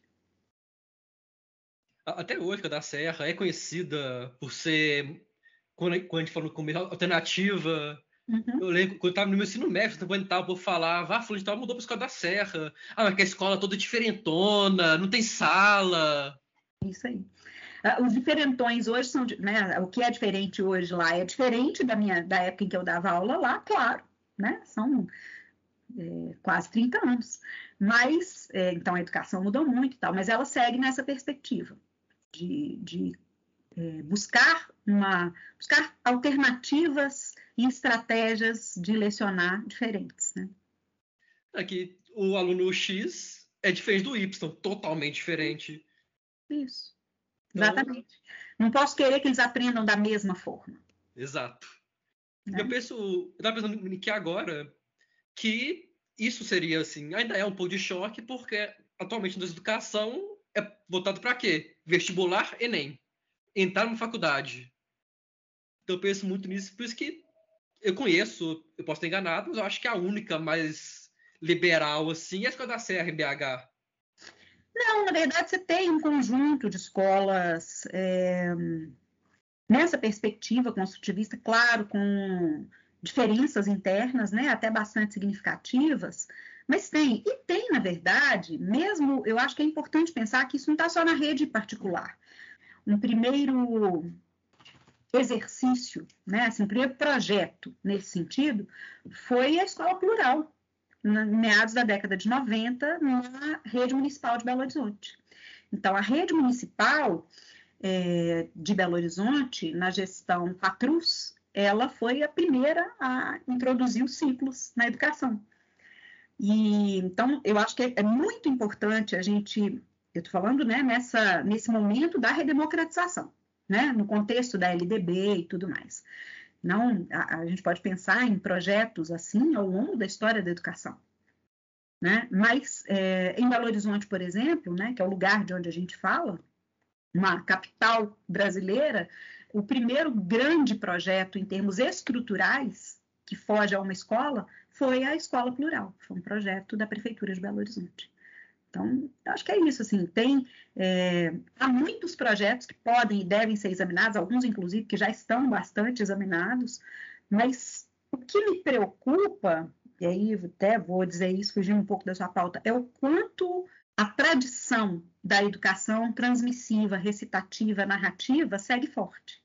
Até hoje, a da Serra é conhecida por ser, quando, quando a gente falou no começo, alternativa. Uhum. Eu lembro, quando eu estava no meu ensino médio, quando estava por falar, ah, fulano de tal mudou para a escola da Serra. Ah, mas que a escola toda diferentona, não tem sala. Isso aí. Uh, os diferentões hoje são, né, o que é diferente hoje lá é diferente da minha, da época em que eu dava aula lá, claro, né, são é, quase 30 anos. Mas, é, então a educação mudou muito e tal, mas ela segue nessa perspectiva de, de é, buscar, uma, buscar alternativas e estratégias de lecionar diferentes. Né? Aqui, o aluno X é diferente do Y, totalmente diferente. Isso. Então... Exatamente. Não posso querer que eles aprendam da mesma forma. Exato. Né? Eu penso, eu estava pensando que agora que isso seria assim, ainda é um pouco de choque, porque atualmente na educação é voltado para quê? Vestibular, Enem. Entrar numa faculdade. Então eu penso muito nisso, por isso que eu conheço, eu posso estar enganado, mas eu acho que a única mais liberal assim é a Escola da Serra em BH. Não, na verdade você tem um conjunto de escolas é, nessa perspectiva construtivista, claro, com diferenças internas, né, até bastante significativas, mas tem, e tem, na verdade, mesmo, eu acho que é importante pensar que isso não está só na rede particular. Um primeiro exercício, né, assim, um primeiro projeto nesse sentido, foi a escola plural, meados da década de 90, na rede municipal de Belo Horizonte. Então, a rede municipal é, de Belo Horizonte, na gestão Patrus, ela foi a primeira a introduzir os ciclos na educação. E então eu acho que é, é muito importante a gente, eu estou falando, né, nessa nesse momento da redemocratização, né, no contexto da LDB e tudo mais. Não, a, a gente pode pensar em projetos assim ao longo da história da educação. Né? Mas é, em Belo Horizonte, por exemplo, né, que é o lugar de onde a gente fala, uma capital brasileira, o primeiro grande projeto em termos estruturais que foge a uma escola foi a Escola Plural, foi um projeto da Prefeitura de Belo Horizonte. Então, acho que é isso, assim, tem, é, há muitos projetos que podem e devem ser examinados, alguns, inclusive, que já estão bastante examinados, mas o que me preocupa, e aí até vou dizer isso, fugindo um pouco da sua pauta, é o quanto a tradição da educação transmissiva, recitativa, narrativa segue forte.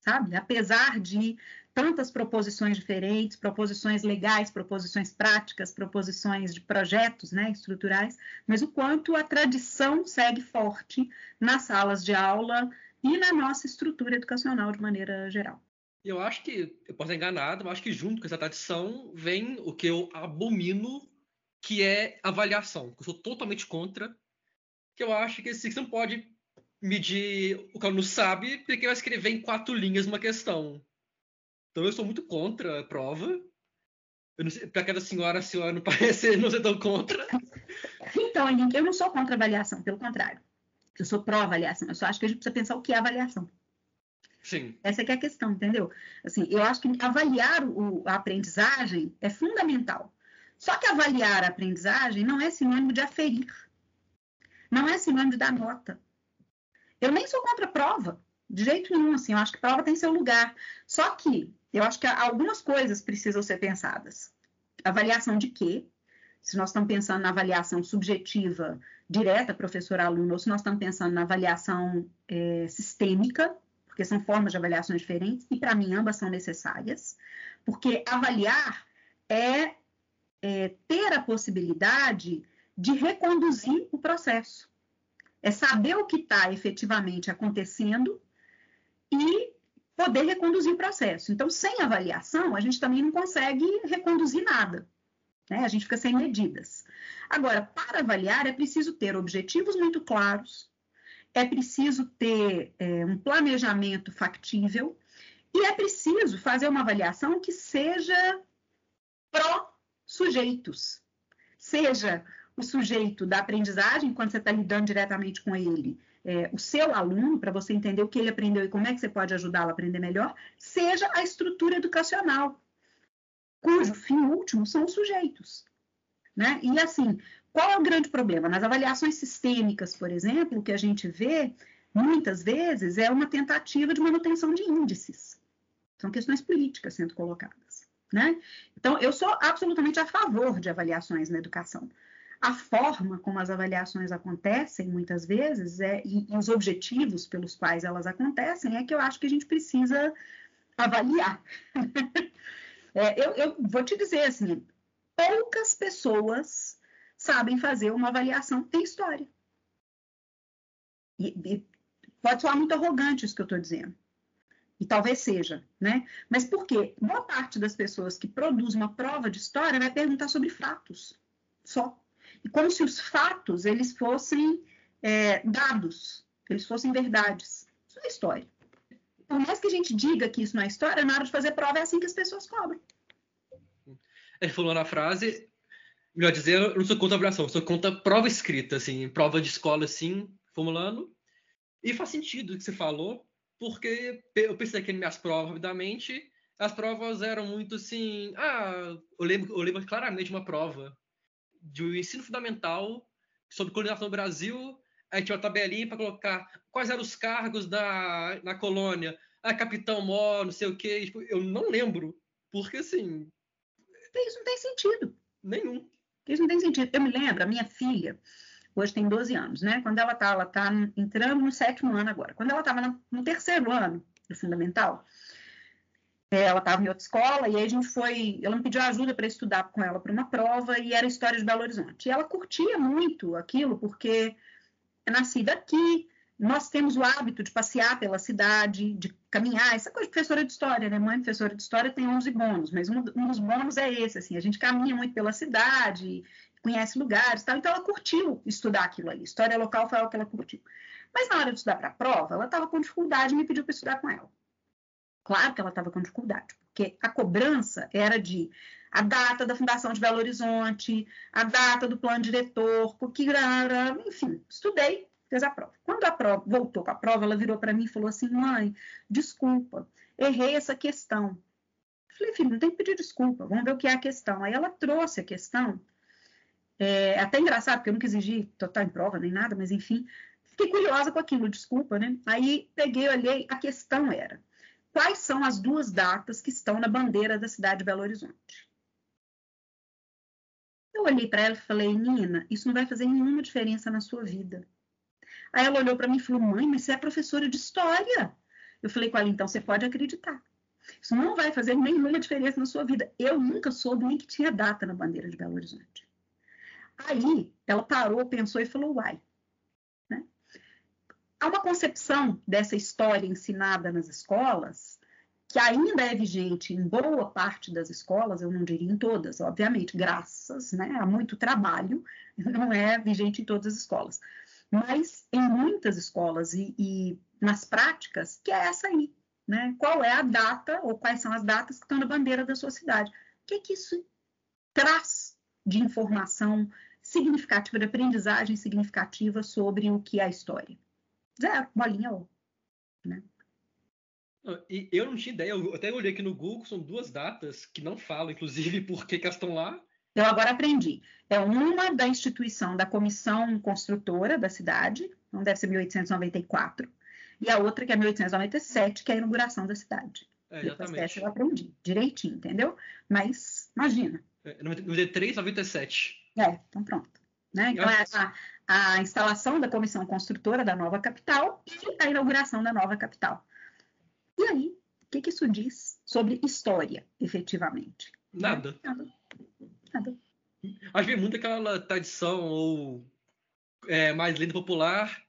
Sabe? Apesar de tantas proposições diferentes, proposições legais, proposições práticas, proposições de projetos né, estruturais, mas o quanto a tradição segue forte nas salas de aula e na nossa estrutura educacional de maneira geral. Eu acho que, eu posso estar enganado, mas acho que junto com essa tradição vem o que eu abomino, que é avaliação, que eu sou totalmente contra, que eu acho que você não pode medir o que o aluno sabe, porque vai escrever em quatro linhas uma questão. Então eu sou muito contra a prova. Para aquela senhora, a senhora não (laughs) parece não ser tão contra. Então, eu não sou contra avaliação, pelo contrário. Eu sou pró-avaliação. Eu só acho que a gente precisa pensar o que é avaliação. Sim. Essa é, é a questão, entendeu? Assim, eu acho que avaliar o, a aprendizagem é fundamental. Só que avaliar a aprendizagem não é sinônimo de aferir. Não é sinônimo de dar nota. Eu nem sou contra a prova, de jeito nenhum, assim. Eu acho que a prova tem seu lugar. Só que eu acho que algumas coisas precisam ser pensadas. Avaliação de quê? Se nós estamos pensando na avaliação subjetiva direta, professor-aluno, ou se nós estamos pensando na avaliação é, sistêmica, porque são formas de avaliação diferentes, e para mim ambas são necessárias, porque avaliar é, é ter a possibilidade de reconduzir o processo. É saber o que está efetivamente acontecendo e poder reconduzir o processo. Então, sem avaliação, a gente também não consegue reconduzir nada. Né? A gente fica sem medidas. Agora, para avaliar, é preciso ter objetivos muito claros, é preciso ter é, um planejamento factível e é preciso fazer uma avaliação que seja pró-sujeitos. Seja o sujeito da aprendizagem, quando você está lidando diretamente com ele, é, o seu aluno, para você entender o que ele aprendeu e como é que você pode ajudá-lo a aprender melhor, seja a estrutura educacional, cujo fim último são os sujeitos. Né? E assim, qual é o grande problema? Nas avaliações sistêmicas, por exemplo, o que a gente vê muitas vezes é uma tentativa de manutenção de índices. São questões políticas sendo colocadas. Né? Então, eu sou absolutamente a favor de avaliações na educação a forma como as avaliações acontecem, muitas vezes, é, e, e, os objetivos pelos quais elas acontecem, é que eu acho que a gente precisa avaliar. (laughs) é, eu, eu, vou te dizer assim, poucas pessoas sabem fazer uma avaliação em história. E, e pode soar muito arrogante isso que eu estou dizendo. E talvez seja, né? Mas por quê? Boa parte das pessoas que produz uma prova de história vai perguntar sobre fatos, só como se os fatos eles fossem é, dados, eles fossem verdades. Isso é história. Por mais que a gente diga que isso não é história, na hora de fazer prova é assim que as pessoas cobram. Ele falou na frase, melhor dizer, eu não sou contra avaliação, sou contra prova escrita, assim, prova de escola, assim, formulando. E faz sentido o que você falou, porque eu pensei aqui nas minhas provas, rapidamente, as provas eram muito assim. Ah, eu lembro, eu lembro claramente uma prova de ensino fundamental sobre colonização do Brasil, aí tinha uma tabelinha para colocar quais eram os cargos da, na colônia, ah, capitão mó, não sei o quê. Tipo, eu não lembro, porque assim. Isso não tem sentido. Nenhum. Isso não tem sentido. Eu me lembro, a minha filha, hoje tem 12 anos, né? Quando ela tá, ela tá entrando no sétimo ano agora. Quando ela estava no terceiro ano do fundamental, ela estava em outra escola e aí a gente foi, ela me pediu ajuda para estudar com ela para uma prova e era história de Belo Horizonte. E ela curtia muito aquilo porque é nascida aqui, nós temos o hábito de passear pela cidade, de caminhar, essa coisa de professora de história, né? Mãe professora de história tem 11 bônus, mas um, dos bônus é esse, assim, a gente caminha muito pela cidade, conhece lugares, tal, então ela curtiu estudar aquilo ali. História local foi algo que ela curtiu. Mas na hora de estudar para a prova, ela estava com dificuldade e me pediu para estudar com ela. Claro que ela estava com dificuldade, porque a cobrança era de a data da fundação de Belo Horizonte, a data do plano diretor, porque, enfim, estudei, fez a prova. Quando a prova voltou com a prova, ela virou para mim e falou assim: mãe, desculpa, errei essa questão. Falei, filho, não tem que pedir desculpa, vamos ver o que é a questão. Aí ela trouxe a questão, é até engraçado, porque eu nunca exigi total em prova nem nada, mas enfim, fiquei curiosa com aquilo, desculpa, né? Aí peguei, olhei, a questão era, quais são as duas datas que estão na bandeira da cidade de Belo Horizonte? Eu olhei para ela e falei, Nina, isso não vai fazer nenhuma diferença na sua vida. Aí ela olhou para mim e falou, mãe, mas você é professora de história. Eu falei com ela, então você pode acreditar. Isso não vai fazer nenhuma diferença na sua vida. Eu nunca soube nem que tinha data na bandeira de Belo Horizonte. Aí ela parou, pensou e falou: uai. Há uma concepção dessa história ensinada nas escolas que ainda é vigente em boa parte das escolas, eu não diria em todas, obviamente, graças né, a muito trabalho, (laughs) não é vigente em todas as escolas. Mas em muitas escolas e, e nas práticas, que é essa aí, né? Qual é a data ou quais são as datas que estão na bandeira da sua cidade? O que, que isso traz de informação significativa, de aprendizagem significativa sobre o que é a história? Zero, bolinha ou. Né? E eu não tinha ideia, eu até olhei aqui no Google, são duas datas que não falam, inclusive, por que, que elas estão lá. Eu agora aprendi. É uma da instituição da comissão construtora da cidade, não deve ser 1894, e a outra que é 1897, que é a inauguração da cidade. É, exatamente. eu aprendi direitinho, entendeu? Mas, imagina. É, 93, 97. É, então pronto. Né? Então, é a, a, instalação da comissão construtora da nova capital e a inauguração da nova capital. E aí, o que, que isso diz sobre história, efetivamente? Nada. Nada. Nada. Acho que muito aquela tradição ou é, mais lenda popular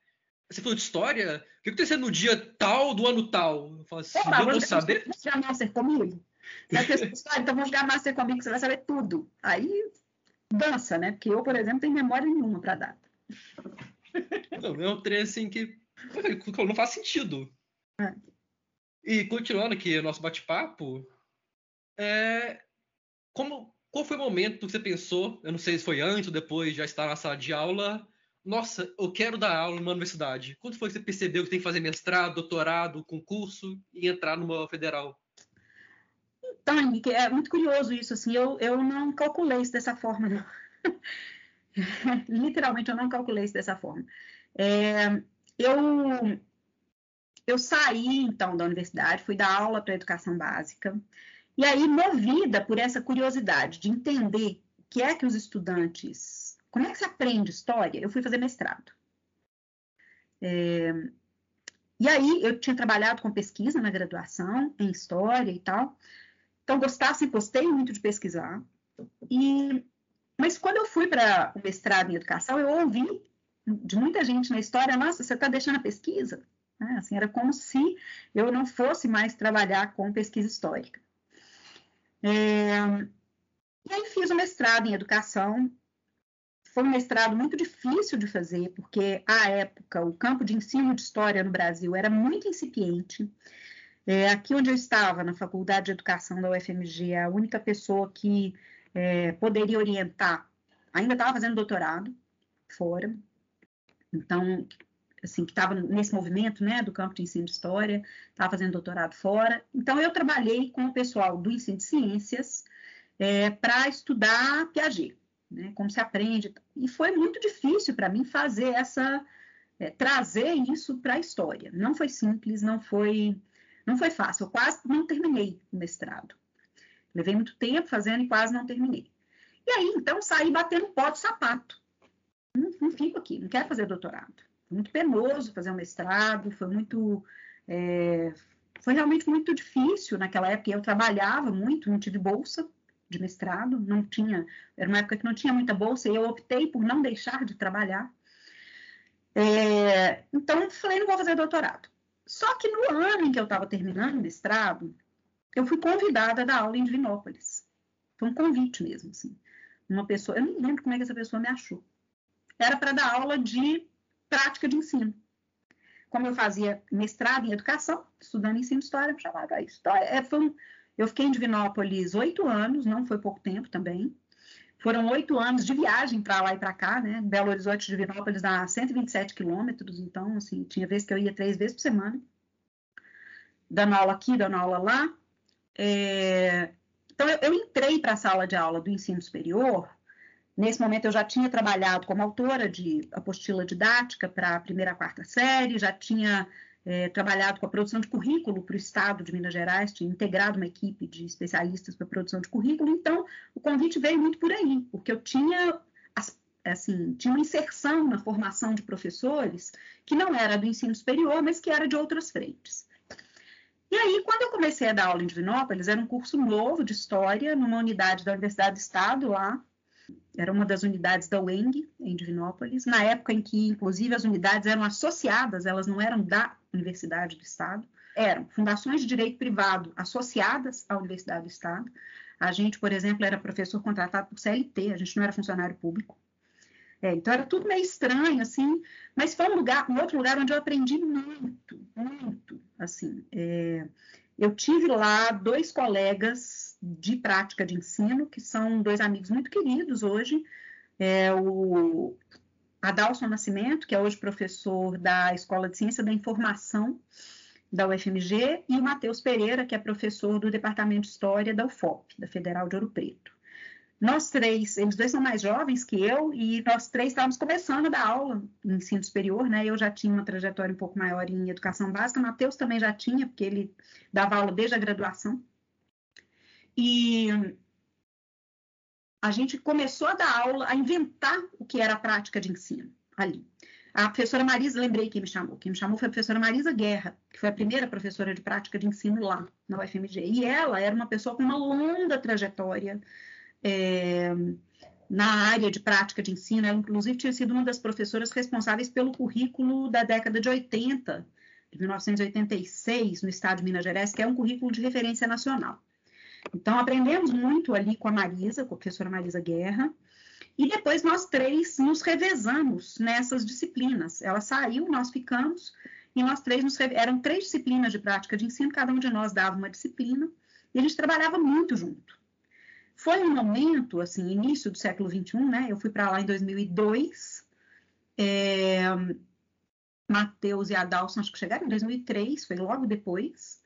você falou de história? O que aconteceu no dia tal do ano tal? Eu falo assim, Opa, eu vou saber. Vamos jogar Master comigo? história, então vamos jogar Master comigo, você vai saber tudo. Aí dança, né? Porque eu, por exemplo, tenho memória nenhuma para data. Não, é um trem assim que não faz sentido. É. E continuando aqui o nosso bate-papo, é... como qual foi o momento que você pensou? Eu não sei se foi antes ou depois, já estar na sala de aula nossa, eu quero dar aula numa universidade. Quando foi que você percebeu que tem que fazer mestrado, doutorado, concurso e entrar numa federal? Então, Henrique, é muito curioso isso, assim, eu, eu não calculei isso dessa forma, não. (laughs) Literalmente, eu não calculei isso dessa forma. É, eu, eu saí, então, da universidade, fui dar aula para educação básica, e aí, movida por essa curiosidade de entender o que é que os estudantes como é que se aprende história? Eu fui fazer mestrado. É, e aí, eu tinha trabalhado com pesquisa na graduação, em história e tal. Então, gostasse e gostei muito de pesquisar. E, mas quando eu fui para o mestrado em educação, eu ouvi de muita gente na história, nossa, você está deixando a pesquisa? É, assim, era como se eu não fosse mais trabalhar com pesquisa histórica. É, e aí fiz o mestrado em educação foi um mestrado muito difícil de fazer, porque, à época, o campo de ensino de história no Brasil era muito incipiente. É, aqui onde eu estava, na Faculdade de Educação da UFMG, a única pessoa que é, poderia orientar ainda estava fazendo doutorado fora. Então, assim, que estava nesse movimento, né, do campo de ensino de história, estava fazendo doutorado fora. Então, eu trabalhei com o pessoal do ensino de ciências é, para estudar Piaget né? Como se aprende. E foi muito difícil para mim fazer essa, é, trazer isso para a história. Não foi simples, não foi, não foi fácil. Eu quase não terminei o mestrado. Levei muito tempo fazendo e quase não terminei. E aí, então, saí batendo pó de sapato. Não, não fico aqui, não quero fazer doutorado. Foi muito penoso fazer um mestrado, foi muito. É, foi realmente muito difícil naquela época. Eu trabalhava muito, não tive bolsa, de mestrado, não tinha, era uma época que não tinha muita bolsa e eu optei por não deixar de trabalhar. É, então, falei, não vou fazer doutorado. Só que no ano em que eu estava terminando o mestrado, eu fui convidada a dar aula em Divinópolis. Foi um convite mesmo, assim. Uma pessoa, eu não lembro como é que essa pessoa me achou. Era para dar aula de prática de ensino. Como eu fazia mestrado em educação, estudando ensino história, me chamava isso. Então, é, foi um, eu fiquei em Divinópolis oito anos, não foi pouco tempo também. Foram oito anos de viagem para lá e para cá, né? Belo Horizonte, Divinópolis dá 127 quilômetros, então, assim, tinha vezes que eu ia três vezes por semana, dando aula aqui, dando aula lá. É... Então, eu, eu entrei para a sala de aula do ensino superior. Nesse momento, eu já tinha trabalhado como autora de apostila didática para a primeira quarta série, já tinha é, trabalhado com a produção de currículo para o Estado de Minas Gerais, tinha integrado uma equipe de especialistas para a produção de currículo, então o convite veio muito por aí, porque eu tinha, assim, tinha uma inserção na formação de professores que não era do ensino superior, mas que era de outras frentes. E aí, quando eu comecei a dar aula em Divinópolis, era um curso novo de História, numa unidade da Universidade do Estado, lá, era uma das unidades da UENG, em Divinópolis, na época em que, inclusive, as unidades eram associadas, elas não eram da Universidade do Estado, eram fundações de direito privado associadas à Universidade do Estado. A gente, por exemplo, era professor contratado por CLT, a gente não era funcionário público. É, então era tudo meio estranho, assim, mas foi um lugar, um outro lugar onde eu aprendi muito, muito, assim. É, eu tive lá dois colegas de prática de ensino, que são dois amigos muito queridos hoje, é, o Adalson Nascimento, que é hoje professor da Escola de Ciência da Informação da UFMG, e o Matheus Pereira, que é professor do Departamento de História da UFOP, da Federal de Ouro Preto. Nós três, eles dois são mais jovens que eu, e nós três estávamos começando a dar aula em ensino superior, né? Eu já tinha uma trajetória um pouco maior em educação básica, o Matheus também já tinha, porque ele dava aula desde a graduação. E a gente começou a dar aula, a inventar o que era a prática de ensino ali. A professora Marisa, lembrei quem me chamou. Quem me chamou foi a professora Marisa Guerra, que foi a primeira professora de prática de ensino lá na UFMG. E ela era uma pessoa com uma longa trajetória é, na área de prática de ensino. Ela, inclusive, tinha sido uma das professoras responsáveis pelo currículo da década de 80, de 1986, no estado de Minas Gerais, que é um currículo de referência nacional. Então, aprendemos muito ali com a Marisa, com a professora Marisa Guerra, e depois nós três nos revezamos nessas disciplinas. Ela saiu, nós ficamos, e nós três nos eram três disciplinas de prática de ensino, cada um de nós dava uma disciplina, e a gente trabalhava muito junto. Foi um momento, assim, início do século XXI, né? Eu fui para lá em 2002, é... Matheus e Adalson acho que chegaram em 2003, foi logo depois,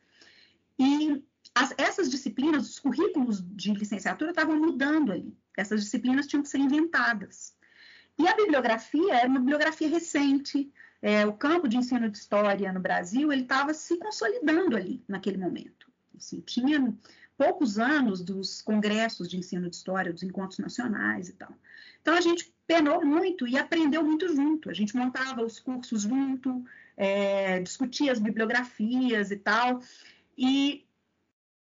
e as, essas disciplinas, os currículos de licenciatura estavam mudando ali. Essas disciplinas tinham que ser inventadas. E a bibliografia era uma bibliografia recente. É, o campo de ensino de história no Brasil ele estava se consolidando ali naquele momento. Assim, tinha poucos anos dos congressos de ensino de história, dos encontros nacionais e tal. Então a gente penou muito e aprendeu muito junto. A gente montava os cursos junto, é, discutia as bibliografias e tal. E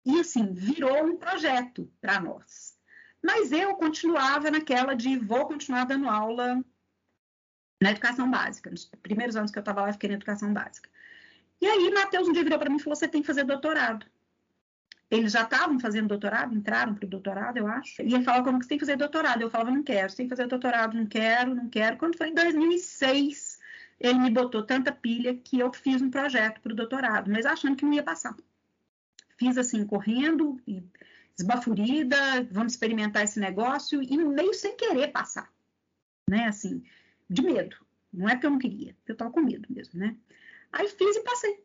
e assim, virou um projeto para nós. Mas eu continuava naquela de vou continuar dando aula na educação básica. Nos primeiros anos que eu estava lá, eu fiquei na educação básica. E aí, Matheus um dia virou para mim e falou: você tem que fazer doutorado. Eles já estavam fazendo doutorado, entraram para o doutorado, eu acho. E ele falava: como que você tem que fazer doutorado? Eu falava: não quero, você tem que fazer doutorado, não quero, não quero. Quando foi em 2006, ele me botou tanta pilha que eu fiz um projeto para o doutorado, mas achando que não ia passar fiz assim, correndo e esbafurida, vamos experimentar esse negócio, e meio sem querer passar, né, assim, de medo. Não é porque eu não queria, eu estava com medo mesmo, né? Aí fiz e passei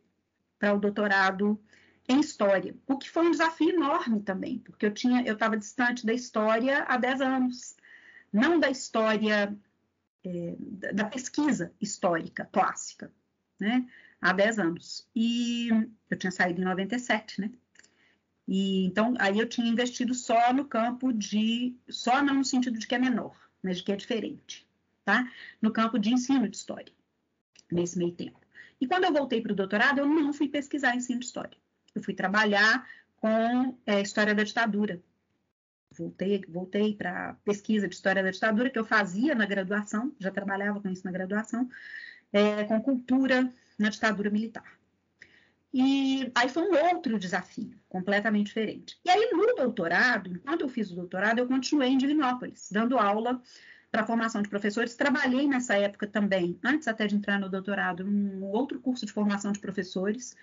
para o doutorado em história, o que foi um desafio enorme também, porque eu tinha, eu estava distante da história há 10 anos, não da história, é, da pesquisa histórica clássica, né? Há 10 anos. E eu tinha saído em 97, né? E, então, aí eu tinha investido só no campo de, só não no sentido de que é menor, mas de que é diferente, tá? No campo de ensino de história, nesse meio tempo. E quando eu voltei para o doutorado, eu não fui pesquisar ensino de história. Eu fui trabalhar com é, história da ditadura. Voltei, voltei para pesquisa de história da ditadura, que eu fazia na graduação, já trabalhava com isso na graduação, é, com cultura na ditadura militar. E aí foi um outro desafio, completamente diferente. E aí, no doutorado, enquanto eu fiz o doutorado, eu continuei em Divinópolis, dando aula para formação de professores. Trabalhei nessa época também, antes até de entrar no doutorado, num outro curso de formação de professores,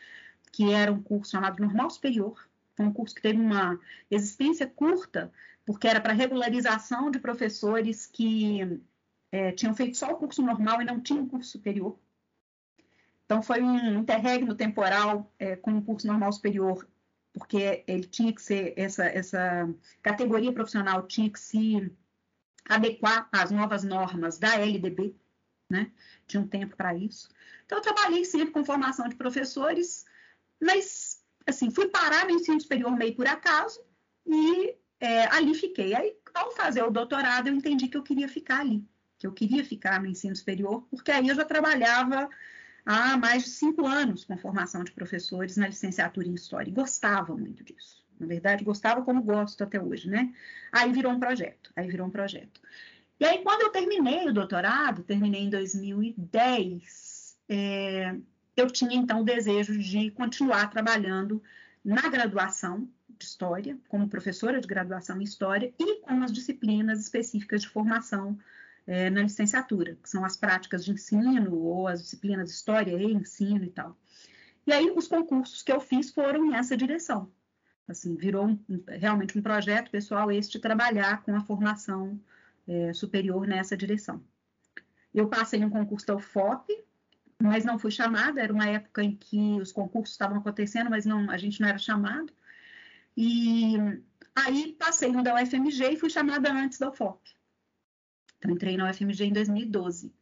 que era um curso chamado Normal Superior. Foi um curso que teve uma existência curta, porque era para regularização de professores que é, tinham feito só o curso normal e não tinham curso superior. Então, foi um interregno temporal é, com um curso normal superior porque ele tinha que ser, essa, essa categoria profissional tinha que se adequar às novas normas da LDB, né? Tinha um tempo para isso. Então, eu trabalhei sempre com formação de professores, mas, assim, fui parar no ensino superior meio por acaso e é, ali fiquei. Aí, ao fazer o doutorado, eu entendi que eu queria ficar ali, que eu queria ficar no ensino superior, porque aí eu já trabalhava há mais de cinco anos com formação de professores na licenciatura em História, e gostava muito disso. Na verdade, gostava como gosto até hoje, né? Aí virou um projeto, aí virou um projeto. E aí, quando eu terminei o doutorado, terminei em 2010, é, eu tinha, então, o desejo de continuar trabalhando na graduação de História, como professora de graduação em História, e com as disciplinas específicas de formação é, na licenciatura, que são as práticas de ensino ou as disciplinas história e ensino e tal. E aí os concursos que eu fiz foram nessa direção. Assim, virou um, realmente um projeto pessoal esse de trabalhar com a formação é, superior nessa direção. Eu passei um concurso da UFOP, mas não fui chamada, era uma época em que os concursos estavam acontecendo, mas não, a gente não era chamado. E aí passei um da UFMG e fui chamada antes da UFOP. Então, entrei na UFMG em 2012.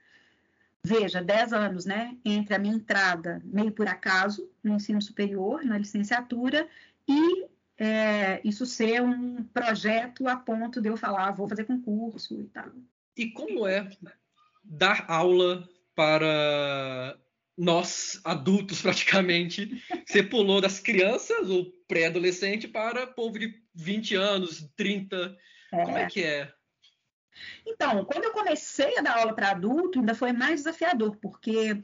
Veja, 10 anos, né? Entre a minha entrada, meio por acaso, no ensino superior, na licenciatura, e é, isso ser um projeto a ponto de eu falar, vou fazer concurso e tal. E como é dar aula para nós, adultos praticamente? Você pulou das crianças, o pré-adolescente, para povo de 20 anos, 30. É. Como é que é? Então, quando eu comecei a dar aula para adulto, ainda foi mais desafiador, porque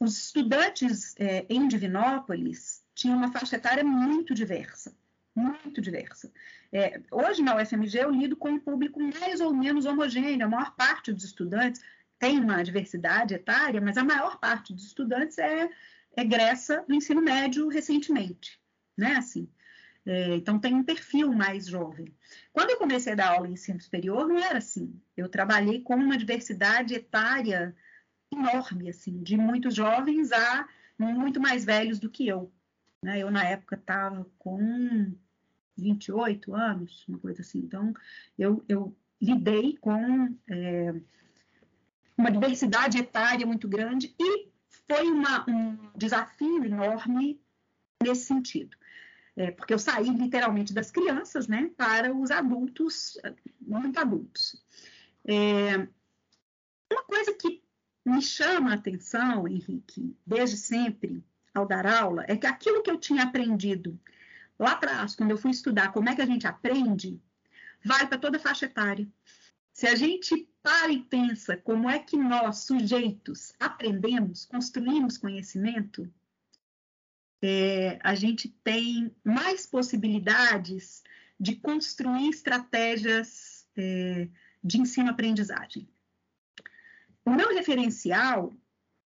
os estudantes é, em Divinópolis tinham uma faixa etária muito diversa, muito diversa. É, hoje, na UFMG, eu lido com um público mais ou menos homogêneo, a maior parte dos estudantes tem uma diversidade etária, mas a maior parte dos estudantes é egressa do ensino médio recentemente, né, assim. É, então, tem um perfil mais jovem. Quando eu comecei a dar aula em ensino superior, não era assim. Eu trabalhei com uma diversidade etária enorme, assim, de muitos jovens a muito mais velhos do que eu. Né? Eu, na época, estava com 28 anos, uma coisa assim. Então, eu, eu lidei com é, uma diversidade etária muito grande e foi uma, um desafio enorme nesse sentido é, porque eu saí literalmente das crianças, né, para os adultos, muito adultos. É, uma coisa que me chama a atenção, Henrique, desde sempre, ao dar aula, é que aquilo que eu tinha aprendido lá atrás, quando eu fui estudar como é que a gente aprende, vale para toda faixa etária. Se a gente para e pensa como é que nós, sujeitos, aprendemos, construímos conhecimento, é, a gente tem mais possibilidades de construir estratégias é, de ensino-aprendizagem. O meu referencial,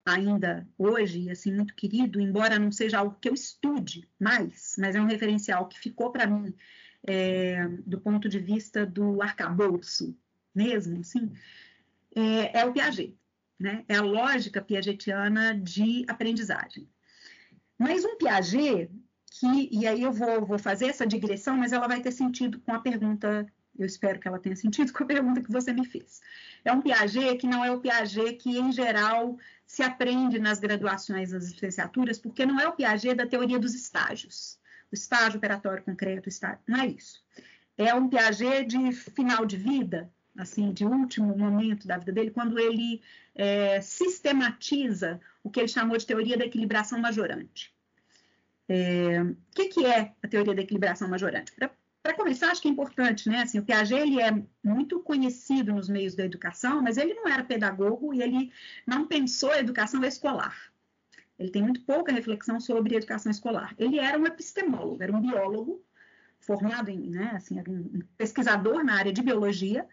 ainda hoje, assim, muito querido, embora não seja algo que eu estude mais, mas é um referencial que ficou para mim é, do ponto de vista do arcabouço mesmo, assim, é, é o Piaget, né? É a lógica piagetiana de aprendizagem. Mas um Piaget, que, e aí eu vou, vou fazer essa digressão, mas ela vai ter sentido com a pergunta, eu espero que ela tenha sentido com a pergunta que você me fez. É um Piaget que não é o Piaget que, em geral, se aprende nas graduações, nas licenciaturas, porque não é o Piaget da teoria dos estágios. O estágio operatório concreto, estágio, não é isso. É um Piaget de final de vida, assim, de último momento da vida dele, quando ele é, sistematiza o que ele chamou de teoria da equilibração majorante. É, o que, que, é a teoria da equilibração majorante? Para começar, acho que é importante, né? Assim, o Piaget ele é muito conhecido nos meios da educação, mas ele não era pedagogo e ele não pensou a educação escolar. Ele tem muito pouca reflexão sobre educação escolar. Ele era um epistemólogo, era um biólogo formado em, né, assim, um pesquisador na área de biologia,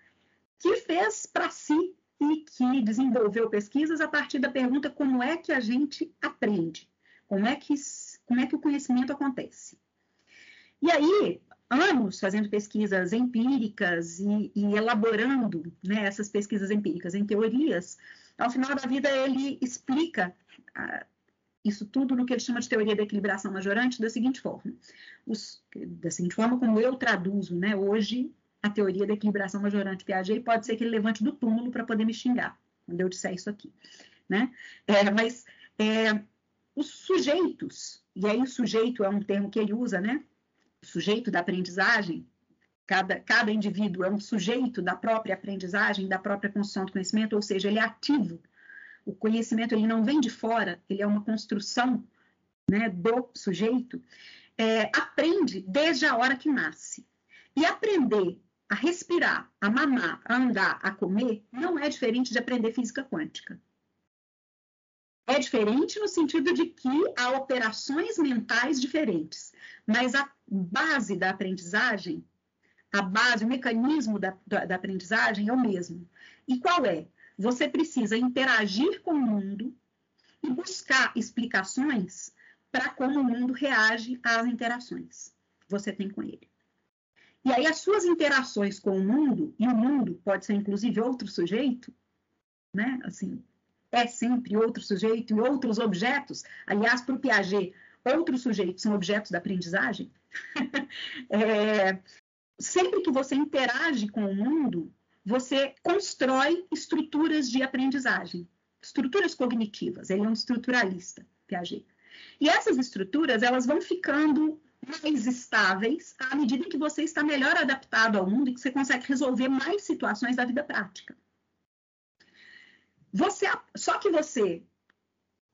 que fez para si e que desenvolveu pesquisas a partir da pergunta como é que a gente aprende, como é que, como é que o conhecimento acontece. E aí, anos fazendo pesquisas empíricas e, e elaborando né, essas pesquisas empíricas em teorias, ao final da vida ele explica, isso tudo no que ele chama de teoria da equilibração majorante da seguinte forma. Os, da seguinte forma como eu traduzo, né? Hoje, a teoria da equilibração majorante Piaget pode ser que ele levante do túmulo para poder me xingar quando eu disser isso aqui, né? É, mas é, os sujeitos, e aí o sujeito é um termo que ele usa, né? Sujeito da aprendizagem, cada, cada indivíduo é um sujeito da própria aprendizagem, da própria construção do conhecimento, ou seja, ele é ativo o conhecimento ele não vem de fora, ele é uma construção né, do sujeito, é, aprende desde a hora que nasce. E aprender a respirar, a mamar, a andar, a comer, não é diferente de aprender física quântica. É diferente no sentido de que há operações mentais diferentes, mas a base da aprendizagem, a base, o mecanismo da, da, aprendizagem é o mesmo. E qual é? Você precisa interagir com o mundo e buscar explicações para como o mundo reage às interações que você tem com ele. E aí as suas interações com o mundo, e o mundo pode ser inclusive outro sujeito, né? Assim, é sempre outro sujeito e outros objetos. Aliás, para o Piaget, outros sujeitos são objetos da aprendizagem. (laughs) é, sempre que você interage com o mundo, você constrói estruturas de aprendizagem, estruturas cognitivas. Ele é um estruturalista, Piaget. E essas estruturas, elas vão ficando mais estáveis à medida que você está melhor adaptado ao mundo e que você consegue resolver mais situações da vida prática. Você, só que você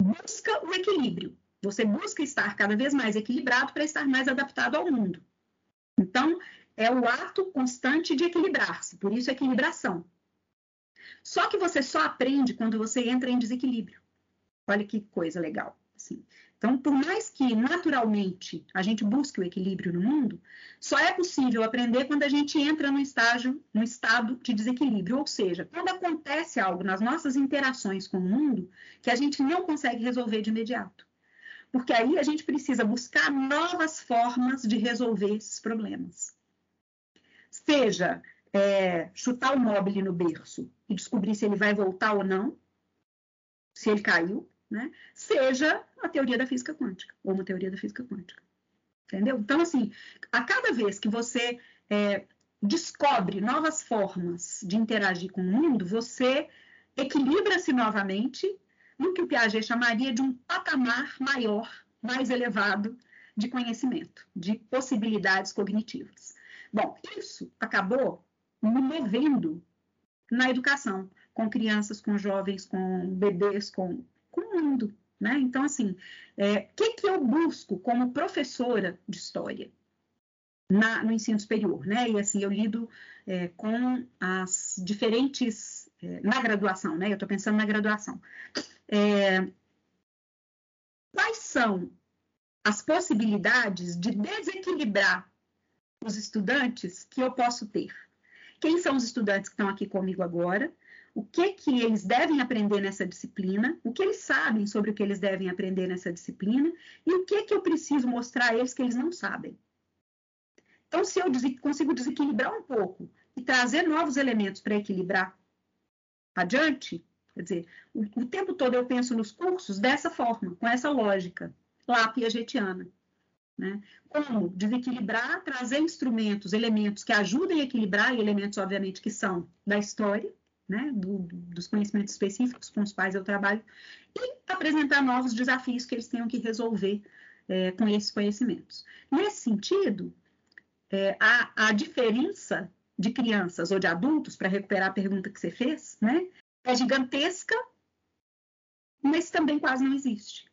busca o equilíbrio. Você busca estar cada vez mais equilibrado para estar mais adaptado ao mundo. Então, é o ato constante de equilibrar-se, por isso equilibração. Só que você só aprende quando você entra em desequilíbrio. Olha que coisa legal. Assim. Então, por mais que naturalmente a gente busque o equilíbrio no mundo, só é possível aprender quando a gente entra no estágio, no estado de desequilíbrio, ou seja, quando acontece algo nas nossas interações com o mundo que a gente não consegue resolver de imediato. Porque aí a gente precisa buscar novas formas de resolver esses problemas seja é, chutar o móvel no berço e descobrir se ele vai voltar ou não, se ele caiu, né? seja a teoria da física quântica, ou uma teoria da física quântica. Entendeu? Então, assim, a cada vez que você é, descobre novas formas de interagir com o mundo, você equilibra-se novamente no que o Piaget chamaria de um patamar maior, mais elevado de conhecimento, de possibilidades cognitivas. Bom, isso acabou me movendo na educação, com crianças, com jovens, com bebês, com, com o mundo. Né? Então, assim, o é, que, que eu busco como professora de história na, no ensino superior? Né? E assim, eu lido é, com as diferentes. É, na graduação, né? Eu estou pensando na graduação. É, quais são as possibilidades de desequilibrar os estudantes que eu posso ter. Quem são os estudantes que estão aqui comigo agora? O que que eles devem aprender nessa disciplina? O que eles sabem sobre o que eles devem aprender nessa disciplina? E o que que eu preciso mostrar a eles que eles não sabem? Então, se eu consigo desequilibrar um pouco e trazer novos elementos para equilibrar adiante, quer dizer, o, o tempo todo eu penso nos cursos dessa forma, com essa lógica, lá piagetiana. Né? Como desequilibrar, trazer instrumentos, elementos que ajudem a equilibrar, e elementos, obviamente, que são da história, né? Do, dos conhecimentos específicos com os quais eu trabalho, e apresentar novos desafios que eles tenham que resolver é, com esses conhecimentos. Nesse sentido, é, a, a diferença de crianças ou de adultos, para recuperar a pergunta que você fez, né, é gigantesca, mas também quase não existe.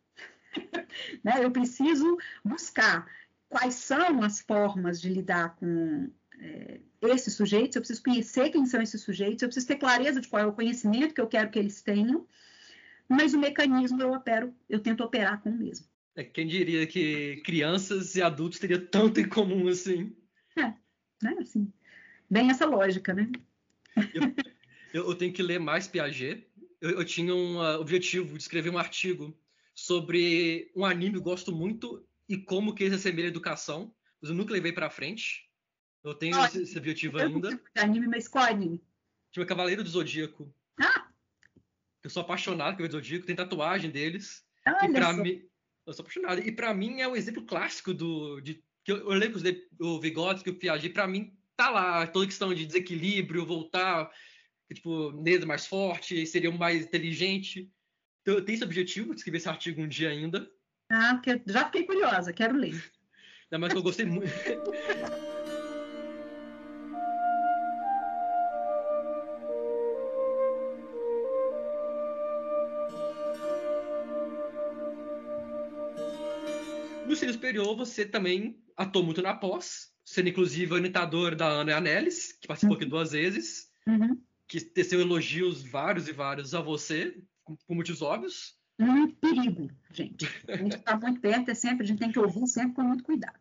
(laughs) né? Eu preciso buscar quais são as formas de lidar com é, esses sujeitos, eu preciso conhecer quem são esses sujeitos, eu preciso ter clareza de qual é o conhecimento que eu quero que eles tenham, mas o mecanismo eu opero, eu tento operar com o mesmo. É, quem diria que crianças e adultos teriam tanto em comum assim? É, né? Assim, bem essa lógica, né? Eu, eu tenho que ler mais Piaget. Eu, eu tinha um uh, objetivo de escrever um artigo sobre um anime que eu gosto muito e como que ele assemelha a educação, mas eu nunca levei pra frente. Eu tenho oh, esse, esse objetivo ainda. Anime, mas qual anime? Tinha Cavaleiro do Zodíaco. Ah! Eu sou apaixonado pelo Zodíaco, tem tatuagem deles. Olha e pra mim, Eu sou apaixonado. E para mim é um exemplo clássico do. De, que eu, eu lembro o Vygotsky, o Piaget, para mim tá lá toda questão de desequilíbrio, voltar, tipo, nele mais forte, seria mais inteligente. Então, eu tenho esse objetivo de escrever esse artigo um dia ainda. Ah, porque já fiquei curiosa, quero ler. Ainda mais que eu gostei muito. (laughs) No ensino superior, você também atuou muito na pós, sendo inclusive orientador da Ana Anelis, que participou aqui uhum. duas vezes, uhum. que teceu elogios vários e vários a você, por motivos óbvios. Um perigo, gente. A gente está muito perto, é sempre, a gente tem que ouvir sempre com muito cuidado.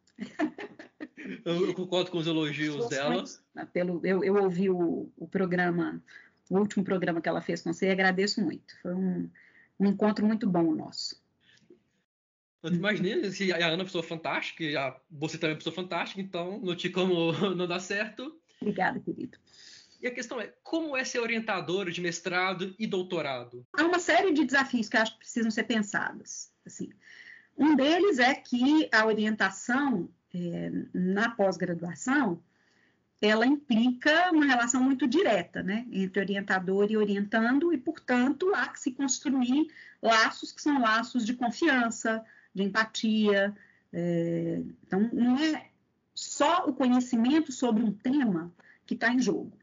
Eu, eu concordo com os elogios dela. Ah, pelo, eu, eu ouvi o, o, programa, o último programa que ela fez com você e agradeço muito. Foi um, um encontro muito bom o nosso. Eu imaginei se a Ana é uma pessoa fantástica, e a, você também é uma pessoa fantástica, então não tinha como (laughs) não dar certo. Obrigada, querido. E a questão é, como é ser orientador de mestrado e doutorado? Há uma série de desafios que acho que precisam ser pensados. Assim, um deles é que a orientação é, na pós-graduação, ela implica uma relação muito direta, né, entre orientador e orientando, e, portanto, há que se construir laços que são laços de confiança, de empatia. É, então, não é só o conhecimento sobre um tema que está em jogo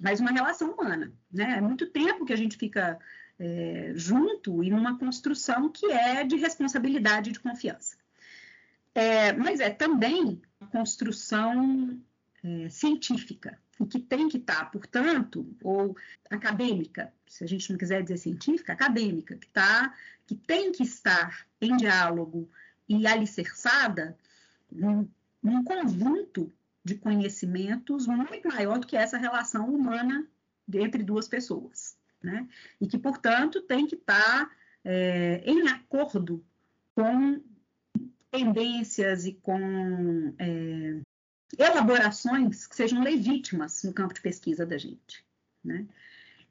mas uma relação humana. Né? É muito tempo que a gente fica é, junto e numa construção que é de responsabilidade e de confiança. É, mas é também construção é, científica, e que tem que estar, tá, portanto, ou acadêmica, se a gente não quiser dizer científica, acadêmica, que, tá, que tem que estar em diálogo e alicerçada num, num conjunto de conhecimentos muito maior do que essa relação humana entre duas pessoas, né? E que, portanto, tem que estar é, em acordo com tendências e com é, elaborações que sejam legítimas no campo de pesquisa da gente, né?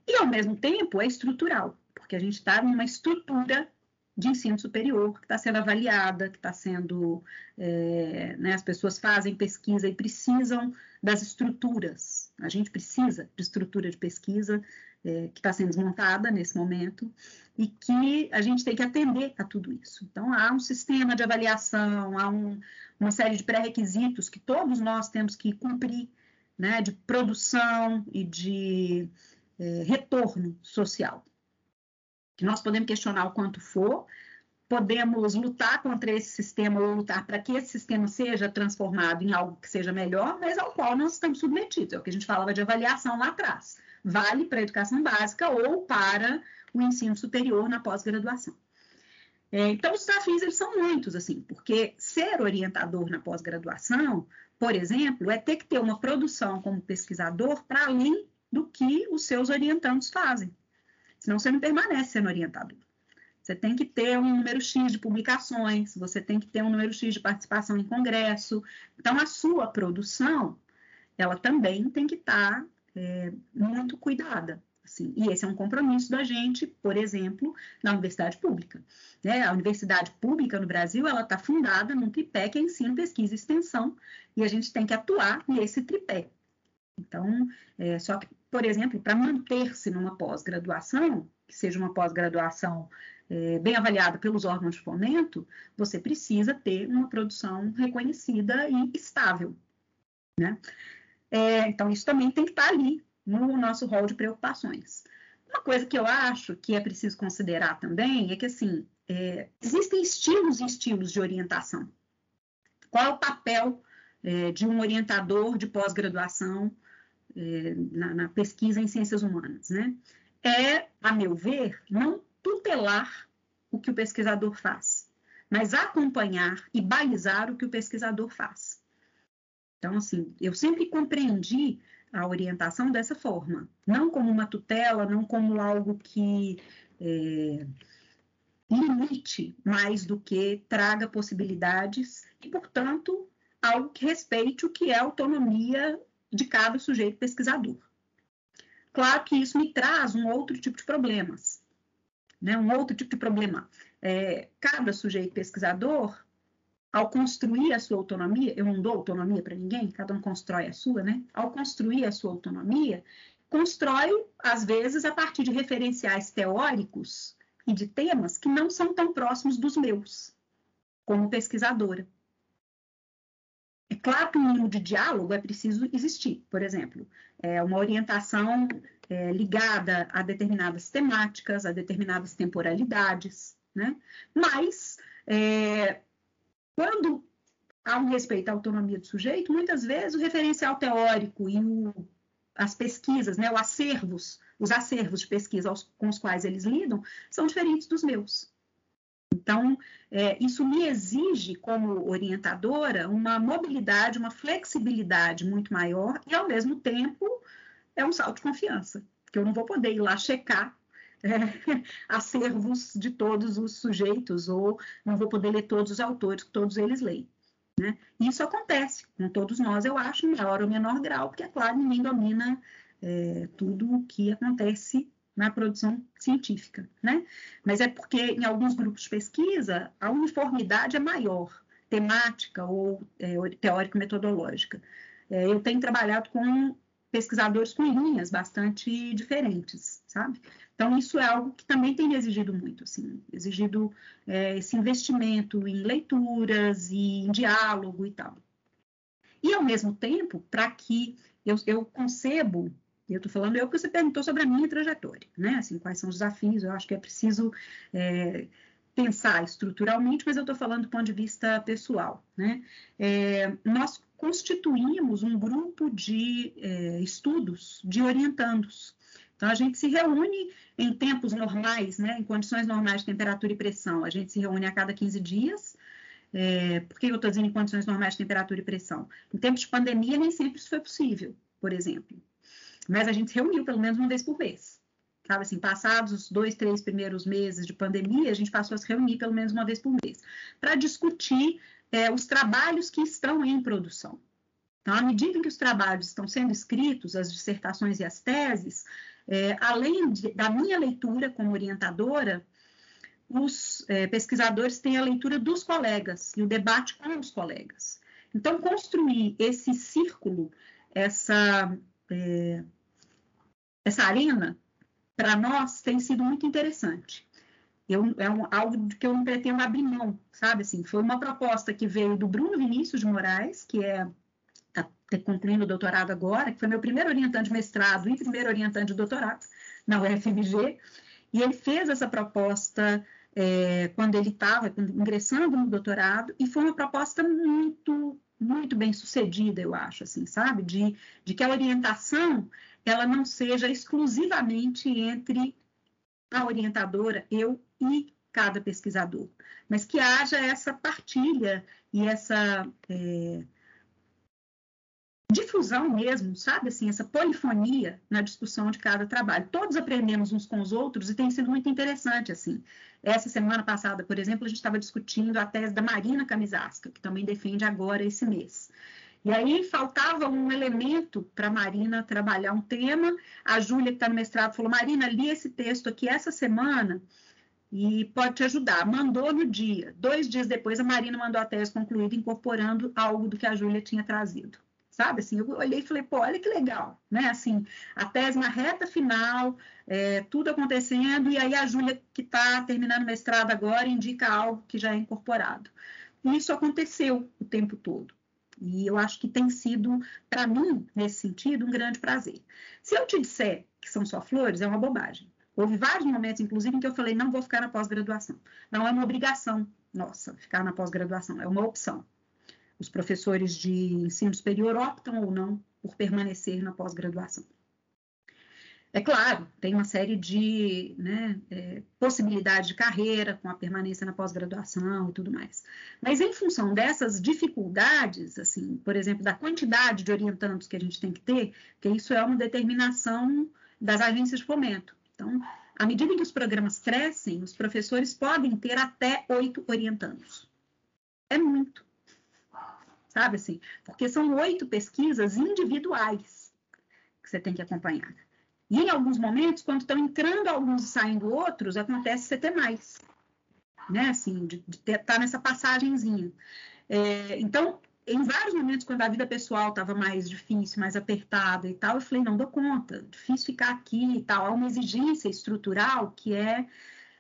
E, ao mesmo tempo, é estrutural, porque a gente está numa estrutura de ensino superior, que está sendo avaliada, que está sendo. É, né, as pessoas fazem pesquisa e precisam das estruturas. A gente precisa de estrutura de pesquisa é, que está sendo desmontada nesse momento e que a gente tem que atender a tudo isso. Então, há um sistema de avaliação, há um, uma série de pré-requisitos que todos nós temos que cumprir, né, de produção e de é, retorno social que nós podemos questionar o quanto for, podemos lutar contra esse sistema ou lutar para que esse sistema seja transformado em algo que seja melhor, mas ao qual nós estamos submetidos. É o que a gente falava de avaliação lá atrás. Vale para a educação básica ou para o ensino superior na pós-graduação. É, então, os desafios eles são muitos, assim, porque ser orientador na pós-graduação, por exemplo, é ter que ter uma produção como pesquisador para além do que os seus orientandos fazem. Senão você não permanece sendo orientador. Você tem que ter um número X de publicações, você tem que ter um número X de participação em congresso. Então, a sua produção, ela também tem que estar tá, é, muito cuidada. Assim, e esse é um compromisso da gente, por exemplo, na universidade pública. Né? A universidade pública no Brasil ela está fundada num tripé que é ensino, pesquisa e extensão, e a gente tem que atuar nesse tripé. Então, é, só que, por exemplo, para manter-se numa pós-graduação, que seja uma pós-graduação é, bem avaliada pelos órgãos de fomento, você precisa ter uma produção reconhecida e estável. Né? É, então, isso também tem que estar ali no nosso rol de preocupações. Uma coisa que eu acho que é preciso considerar também é que, assim, é, existem estilos e estilos de orientação. Qual é o papel é, de um orientador de pós-graduação é, na, na, pesquisa em ciências humanas, né? É, a meu ver, não tutelar o que o pesquisador faz, mas acompanhar e balizar o que o pesquisador faz. Então, assim, eu sempre compreendi a orientação dessa forma, não como uma tutela, não como algo que é, limite mais do que traga possibilidades e, portanto, algo que respeite o que é a autonomia de cada sujeito pesquisador. Claro que isso me traz um outro tipo de problemas, né? um outro tipo de problema. é, cada sujeito pesquisador, ao construir a sua autonomia, eu não dou autonomia para ninguém, cada um constrói a sua, né? Ao construir a sua autonomia, constrói, às vezes, a partir de referenciais teóricos e de temas que não são tão próximos dos meus, como pesquisadora. É claro que um mínimo de diálogo é preciso existir, por exemplo, é uma orientação é, ligada a determinadas temáticas, a determinadas temporalidades, né? Mas, é, quando há um respeito à autonomia do sujeito, muitas vezes o referencial teórico e o, as pesquisas, né, os acervos, os acervos de pesquisa aos, com os quais eles lidam, são diferentes dos meus. Então, é, isso me exige, como orientadora, uma mobilidade, uma flexibilidade muito maior e, ao mesmo tempo, é um salto de confiança, que eu não vou poder ir lá checar (laughs) é, acervos de todos os sujeitos, ou não vou poder ler todos os autores que todos eles leem. Né? Isso acontece com todos nós, eu acho, em maior ou menor grau, porque, é claro, ninguém domina é, tudo o que acontece na produção científica, né? Mas é porque em alguns grupos de pesquisa a uniformidade é maior, temática ou é, teórico-metodológica. É, eu tenho trabalhado com pesquisadores com linhas bastante diferentes, sabe? Então, isso é algo que também tem exigido muito, assim, exigido é, esse investimento em leituras e em diálogo e tal. E, ao mesmo tempo, para que eu, eu concebo, eu estou falando eu que você perguntou sobre a minha trajetória, né? Assim, quais são os desafios, eu acho que é preciso é, pensar estruturalmente, mas eu estou falando do ponto de vista pessoal, né? É, nós constituímos um grupo de é, estudos de orientandos. Então, a gente se reúne em tempos normais, né, em condições normais de temperatura e pressão. A gente se reúne a cada 15 dias. É, por que eu estou dizendo em condições normais de temperatura e pressão? Em tempos de pandemia, nem sempre isso foi possível, por exemplo. Mas a gente se reuniu pelo menos uma vez por mês. Sabe assim, passados os dois, três primeiros meses de pandemia, a gente passou a se reunir pelo menos uma vez por mês, para discutir é, os trabalhos que estão em produção. Então, à medida que os trabalhos estão sendo escritos, as dissertações e as teses, é, além de, da minha leitura como orientadora, os é, pesquisadores têm a leitura dos colegas e o debate com os colegas. Então, construir esse círculo, essa, é, essa arena, para nós tem sido muito interessante. Eu, é um, algo que eu não pretendo abrir mão, sabe? Assim, foi uma proposta que veio do Bruno Vinícius de Moraes, que é está concluindo o doutorado agora, que foi meu primeiro orientante de mestrado e primeiro orientante de doutorado na UFMG, e ele fez essa proposta é, quando ele estava ingressando no doutorado, e foi uma proposta muito, muito bem sucedida, eu acho, assim, sabe? De, de que a orientação ela não seja exclusivamente entre a orientadora, eu e cada pesquisador, mas que haja essa partilha e essa é, difusão mesmo, sabe? Assim, essa polifonia na discussão de cada trabalho. Todos aprendemos uns com os outros e tem sido muito interessante, assim. Essa semana passada, por exemplo, a gente estava discutindo a tese da Marina Camisasca, que também defende agora esse mês. E aí faltava um elemento para a Marina trabalhar um tema. A Júlia, que está no mestrado, falou: Marina, li esse texto aqui essa semana e pode te ajudar. Mandou no dia. Dois dias depois, a Marina mandou a tese concluída, incorporando algo do que a Júlia tinha trazido sabe? Assim, eu olhei e falei, pô, olha que legal, né? Assim, a tese na reta final, é, tudo acontecendo, e aí a Júlia, que está terminando o mestrado agora, indica algo que já é incorporado. E isso aconteceu o tempo todo. E eu acho que tem sido, para mim, nesse sentido, um grande prazer. Se eu te disser que são só flores, é uma bobagem. Houve vários momentos, inclusive, em que eu falei, não vou ficar na pós-graduação. Não é uma obrigação nossa ficar na pós-graduação, é uma opção. Os professores de ensino superior optam ou não por permanecer na pós-graduação. É claro, tem uma série de né, é, possibilidades de carreira com a permanência na pós-graduação e tudo mais. Mas em função dessas dificuldades, assim, por exemplo, da quantidade de orientandos que a gente tem que ter, que isso é uma determinação das agências de fomento. Então, à medida que os programas crescem, os professores podem ter até oito orientandos. É muito sabe assim? Porque são oito pesquisas individuais que você tem que acompanhar. E em alguns momentos, quando estão entrando alguns e saindo outros, acontece você ter mais. né? Assim, de estar tá nessa passagenzinha. É, então, em vários momentos, quando a vida pessoal estava mais difícil, mais apertada e tal, eu falei, não dou conta, difícil ficar aqui e tal. Há uma exigência estrutural que é,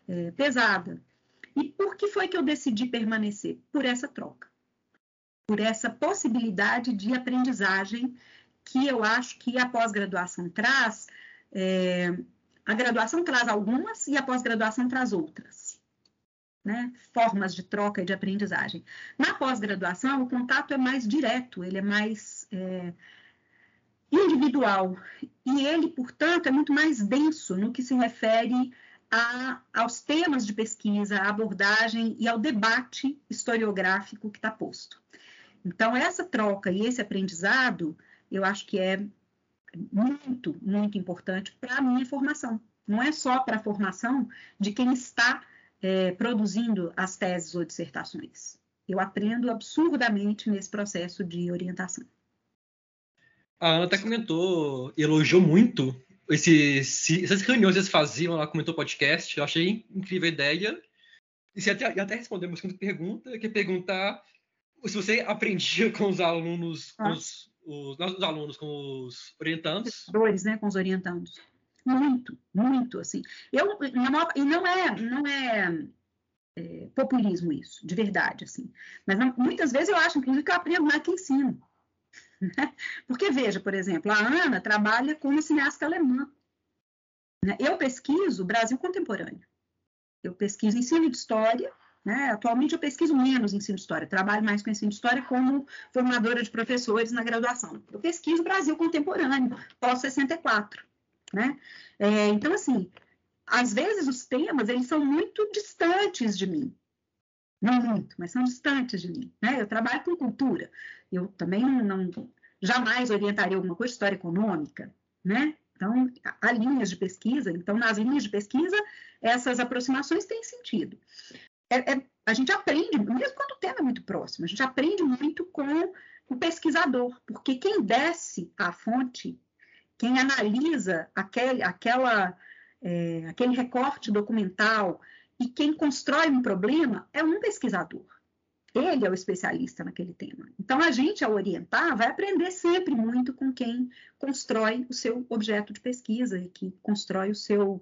é pesada. E por que foi que eu decidi permanecer? Por essa troca. Por essa possibilidade de aprendizagem que eu acho que a pós-graduação traz. É, a graduação traz algumas e a pós-graduação traz outras. Né? Formas de troca e de aprendizagem. Na pós-graduação, o contato é mais direto, ele é mais é, individual. E ele, portanto, é muito mais denso no que se refere a, aos temas de pesquisa, à abordagem e ao debate historiográfico que está posto. Então, essa troca e esse aprendizado, eu acho que é muito, muito importante para a minha formação. Não é só para a formação de quem está é, produzindo as teses ou dissertações. Eu aprendo absurdamente nesse processo de orientação. A Ana até comentou, elogiou muito esse, essas reuniões que vocês faziam, ela comentou podcast, eu achei incrível a ideia. E até, até respondeu uma segunda pergunta, que é perguntar se você aprendia com os alunos, ah. com os, os, os, alunos, com os orientandos. Professores, né, com os orientandos. Muito, muito, assim. Eu, e não é, não é, é, populismo isso, de verdade, assim. Mas não, muitas vezes eu acho, inclusive, que eu aprendo mais que ensino. (laughs) Porque, veja, por exemplo, a Ana trabalha como cineasta alemã. Né? Eu pesquiso Brasil contemporâneo. Eu pesquiso ensino de história, né? Atualmente eu pesquiso menos ensino de história, trabalho mais com ensino de história como formadora de professores na graduação. Eu pesquiso Brasil contemporâneo, pós-64. Né? É, então, assim, às vezes os temas eles são muito distantes de mim. Não muito, mas são distantes de mim. Né? Eu trabalho com cultura. Eu também não, jamais orientaria alguma coisa de história econômica, né? Então, há linhas de pesquisa, então, nas linhas de pesquisa, essas aproximações têm sentido. É, é, a gente aprende, mesmo quando o tema é muito próximo, a gente aprende muito com o pesquisador, porque quem desce à fonte, quem analisa aquele, aquela, é, aquele recorte documental e quem constrói um problema é um pesquisador. Ele é o especialista naquele tema. Então, a gente, ao orientar, vai aprender sempre muito com quem constrói o seu objeto de pesquisa e que constrói o seu.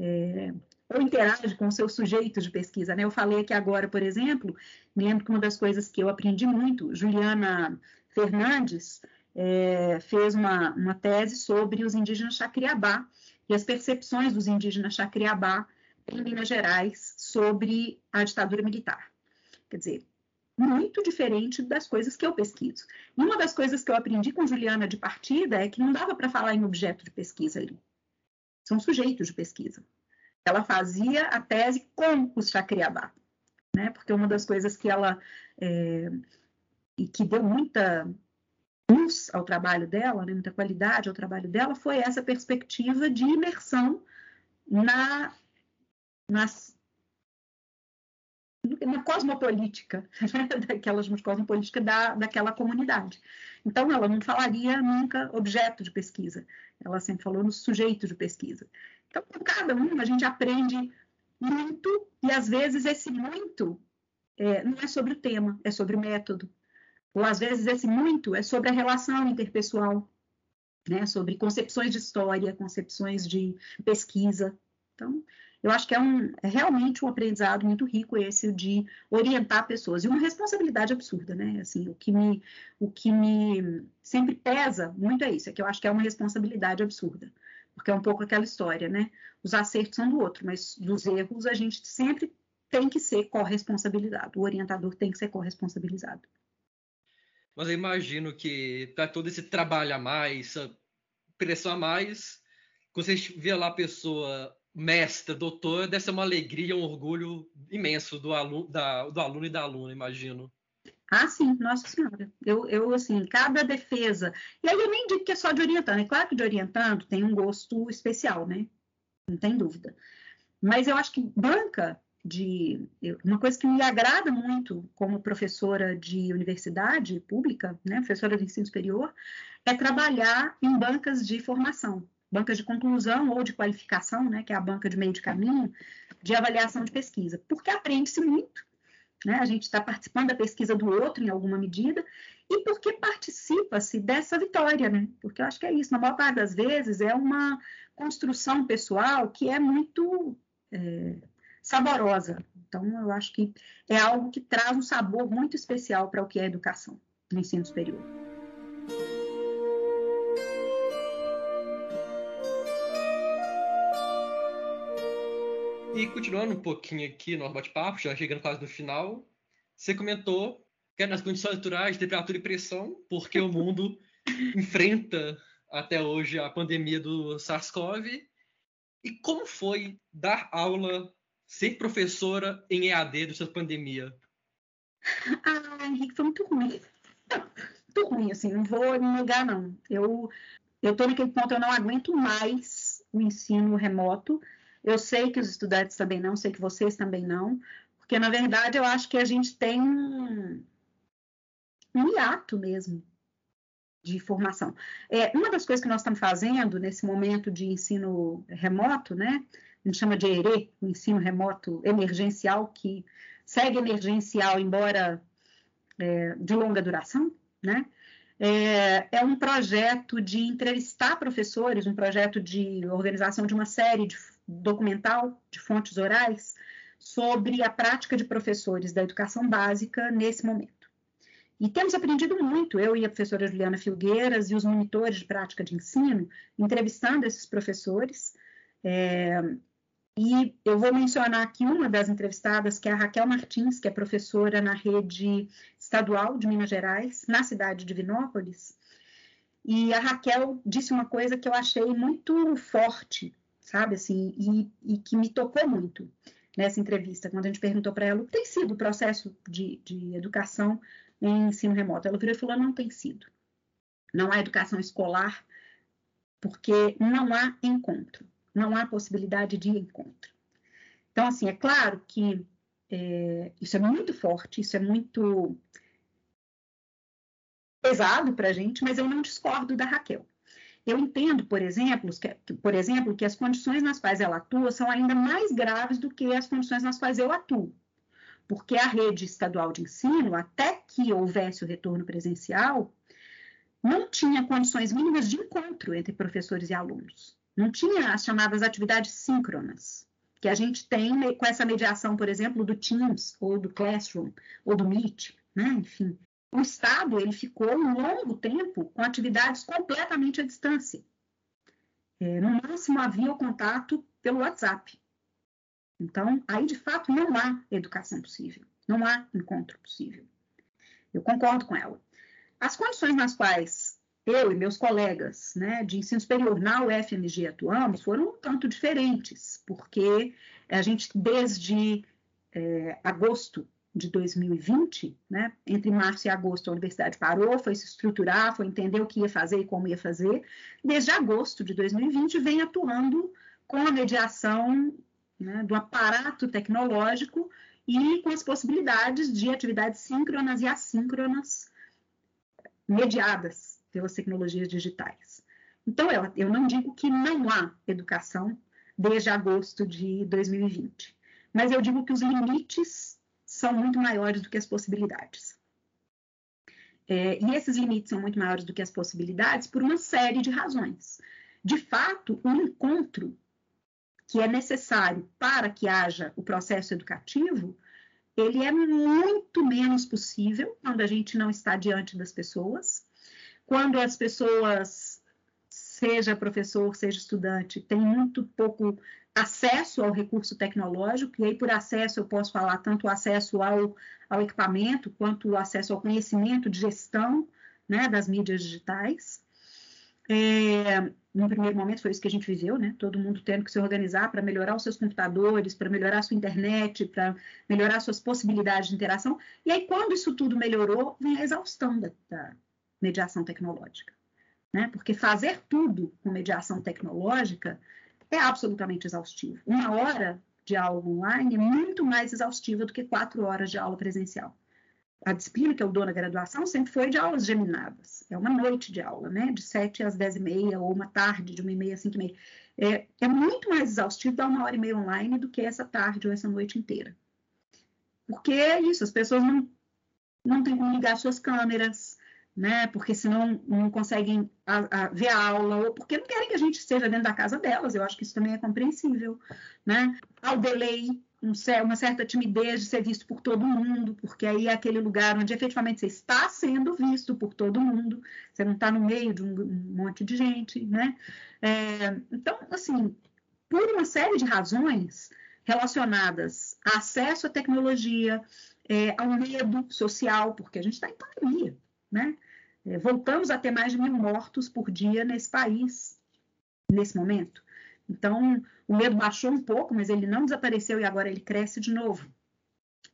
É, ou interage com o seu sujeito de pesquisa. Né? Eu falei aqui agora, por exemplo, me lembro que uma das coisas que eu aprendi muito, Juliana Fernandes é, fez uma, uma tese sobre os indígenas Chacriabá e as percepções dos indígenas Chacriabá em Minas Gerais sobre a ditadura militar. Quer dizer, muito diferente das coisas que eu pesquiso. E uma das coisas que eu aprendi com Juliana de partida é que não dava para falar em objeto de pesquisa ali. São sujeitos de pesquisa. Ela fazia a tese com os Chacriabá, né? Porque uma das coisas que ela é, e que deu muita luz ao trabalho dela, né, muita qualidade ao trabalho dela, foi essa perspectiva de imersão na, nas na cosmopolítica, né? (laughs) daquelas cosmopolítica da, daquela comunidade. Então, ela não falaria nunca objeto de pesquisa, ela sempre falou no sujeito de pesquisa. Então, com cada um, a gente aprende muito, e às vezes esse muito é, não é sobre o tema, é sobre o método. Ou às vezes esse muito é sobre a relação interpessoal, né? sobre concepções de história, concepções de pesquisa. Então, eu acho que é, um, é realmente um aprendizado muito rico esse de orientar pessoas e uma responsabilidade absurda, né? Assim, o que me, o que me sempre pesa muito é isso, é que eu acho que é uma responsabilidade absurda, porque é um pouco aquela história, né? Os acertos são do outro, mas dos erros a gente sempre tem que ser corresponsabilizado. O orientador tem que ser corresponsabilizado. Mas eu imagino que para todo esse trabalho a mais, pressão a mais, quando você vê lá a pessoa mestra, doutor, deve ser uma alegria, um orgulho imenso do aluno, da, do aluno e da aluna, imagino. Ah, sim, nossa senhora. Eu, eu, assim, cada defesa. E aí eu nem digo que é só de orientando. É claro que de orientando tem um gosto especial, né? Não tem dúvida. Mas eu acho que banca de. Uma coisa que me agrada muito como professora de universidade pública, né? Professora de ensino superior, é trabalhar em bancas de formação bancas de conclusão ou de qualificação, né, que é a banca de meio de caminho, de avaliação de pesquisa, porque aprende-se muito, né? A gente está participando da pesquisa do outro em alguma medida, e porque participa-se dessa vitória, né? Porque eu acho que é isso, na maior parte das vezes é uma construção pessoal que é muito é, saborosa. Então, eu acho que é algo que traz um sabor muito especial para o que é educação no ensino superior. E continuando um pouquinho aqui no nosso bate-papo, já chegando quase no final, você comentou que é nas condições naturais de temperatura e pressão, porque o mundo (laughs) enfrenta até hoje a pandemia do SARS-CoV. E como foi dar aula, ser professora em EAD durante a pandemia? Ah, Henrique, foi muito ruim. Muito ruim, assim, não vou negar, não. Eu estou naquele ponto, eu não aguento mais o ensino remoto. Eu sei que os estudantes também não, sei que vocês também não, porque na verdade eu acho que a gente tem um, um hiato mesmo de formação. É, uma das coisas que nós estamos fazendo nesse momento de ensino remoto, né? A gente chama de ERE, o ensino remoto emergencial, que segue emergencial, embora é, de longa duração, né? É, é, um projeto de entrevistar professores, um projeto de organização de uma série de documental de fontes orais sobre a prática de professores da educação básica nesse momento. E temos aprendido muito, eu e a professora Juliana Filgueiras e os monitores de prática de ensino, entrevistando esses professores. É, e eu vou mencionar aqui uma das entrevistadas, que é a Raquel Martins, que é professora na rede estadual de Minas Gerais, na cidade de Vinópolis. E a Raquel disse uma coisa que eu achei muito forte, sabe, assim, e, e que me tocou muito nessa entrevista, quando a gente perguntou para ela o que tem sido o processo de, de educação em ensino remoto. Ela virou e falou: não tem sido. Não há educação escolar porque não há encontro, não há possibilidade de encontro. Então, assim, é claro que é, isso é muito forte, isso é muito pesado para a gente, mas eu não discordo da Raquel. Eu entendo, por exemplo, que, por exemplo, que as condições nas quais ela atua são ainda mais graves do que as condições nas quais eu atuo porque a rede estadual de ensino, até que houvesse o retorno presencial, não tinha condições mínimas de encontro entre professores e alunos. Não tinha as chamadas atividades síncronas, que a gente tem com essa mediação, por exemplo, do Teams, ou do Classroom, ou do Meet, né? enfim. O Estado ele ficou um longo tempo com atividades completamente à distância. É, no máximo havia o contato pelo WhatsApp. Então, aí de fato não há educação possível, não há encontro possível. Eu concordo com ela. As condições nas quais eu e meus colegas né, de ensino superior na UFMG atuamos foram um tanto diferentes, porque a gente, desde é, agosto de 2020, né, entre março e agosto, a universidade parou, foi se estruturar, foi entender o que ia fazer e como ia fazer. Desde agosto de 2020, vem atuando com a mediação né, do aparato tecnológico e com as possibilidades de atividades síncronas e assíncronas mediadas pelas tecnologias digitais. Então, eu, eu não digo que não há educação desde agosto de 2020, mas eu digo que os limites são muito maiores do que as possibilidades. É, e esses limites são muito maiores do que as possibilidades por uma série de razões. De fato, o um encontro que é necessário para que haja o processo educativo, ele é muito menos possível quando a gente não está diante das pessoas, quando as pessoas, seja professor, seja estudante, têm muito pouco acesso ao recurso tecnológico, e aí por acesso eu posso falar tanto acesso ao, ao equipamento, quanto acesso ao conhecimento de gestão né, das mídias digitais. É, no primeiro momento foi isso que a gente viveu, né? Todo mundo tendo que se organizar para melhorar os seus computadores, para melhorar a sua internet, para melhorar suas possibilidades de interação. E aí, quando isso tudo melhorou, vem a exaustão da, da mediação tecnológica, né? Porque fazer tudo com mediação tecnológica é absolutamente exaustivo. Uma hora de aula online é muito mais exaustiva do que quatro horas de aula presencial. a disciplina que eu dou na graduação sempre foi de aulas geminadas. É uma noite de aula, né? De 7 às 10 e meia, ou uma tarde de 1 e meia às 5 e meia. É, é muito mais exaustivo dar uma hora e meia online do que essa tarde ou essa noite inteira. Porque é isso, as pessoas não, não têm como ligar suas câmeras, né? Porque senão não conseguem a, a, ver a aula, ou porque não querem que a gente esteja dentro da casa delas. Eu acho que isso também é compreensível, né? Ao delay, um, uma certa timidez de ser visto por todo mundo, porque aí é aquele lugar onde efetivamente você está sendo visto por todo mundo, você não está no meio de um, um, monte de gente, né? É, então, assim, por uma série de razões relacionadas a acesso à tecnologia, é, ao medo social, porque a gente está em pandemia, né? É, voltamos a ter mais de mil mortos por dia nesse país, nesse momento. Então, o medo baixou um pouco, mas ele não desapareceu e agora ele cresce de novo.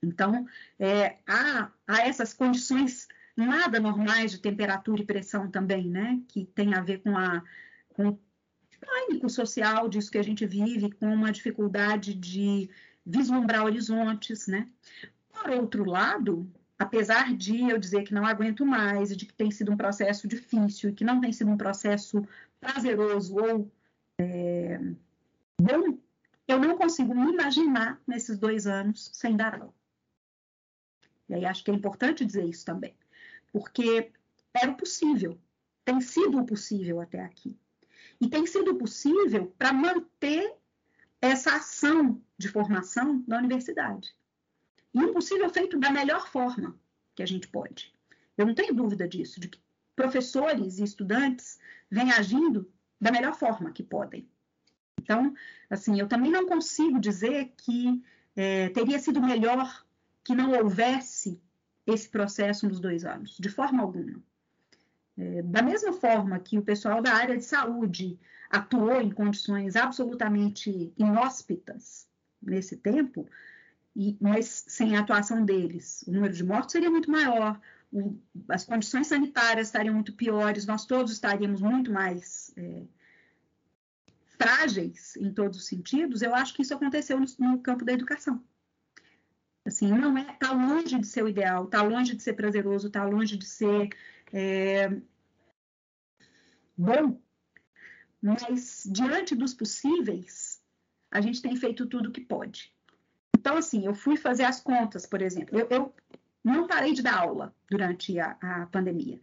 Então, é, há, há essas condições nada normais de temperatura e pressão também, né? Que tem a ver com, a, com o pânico social disso que a gente vive, com uma dificuldade de vislumbrar horizontes, né? Por outro lado, apesar de eu dizer que não aguento mais e de que tem sido um processo difícil e que não tem sido um processo prazeroso ou é, bom, eu não consigo me imaginar nesses dois anos sem dar aula. E aí acho que é importante dizer isso também, porque era possível, tem sido possível até aqui. E tem sido possível para manter essa ação de formação na universidade. E o possível feito da melhor forma que a gente pode. Eu não tenho dúvida disso, de que professores e estudantes vêm agindo da melhor forma que podem. Então, assim, eu também não consigo dizer que é, teria sido melhor que não houvesse esse processo nos dois anos, de forma alguma. É, da mesma forma que o pessoal da área de saúde atuou em condições absolutamente inóspitas nesse tempo, e, mas sem a atuação deles, o número de mortos seria muito maior, o, as condições sanitárias estariam muito piores, nós todos estaríamos muito mais é, frágeis em todos os sentidos. Eu acho que isso aconteceu no, no campo da educação. Assim, não é, está longe de ser o ideal, está longe de ser prazeroso, está longe de ser é, bom, mas diante dos possíveis, a gente tem feito tudo o que pode. Então, assim, eu fui fazer as contas, por exemplo. Eu, eu não parei de dar aula durante a, a pandemia,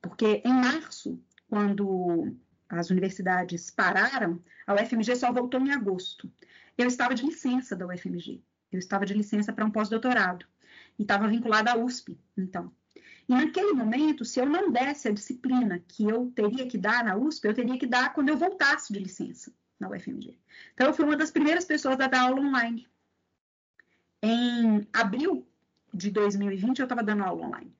porque em março, quando as universidades pararam, a UFMG só voltou em agosto. Eu estava de licença da UFMG. Eu estava de licença para um pós-doutorado e estava vinculada à USP, então. E naquele momento, se eu não desse a disciplina que eu teria que dar na USP, eu teria que dar quando eu voltasse de licença na UFMG. Então, eu fui uma das primeiras pessoas a dar aula online. Em abril de 2020, eu estava dando aula online.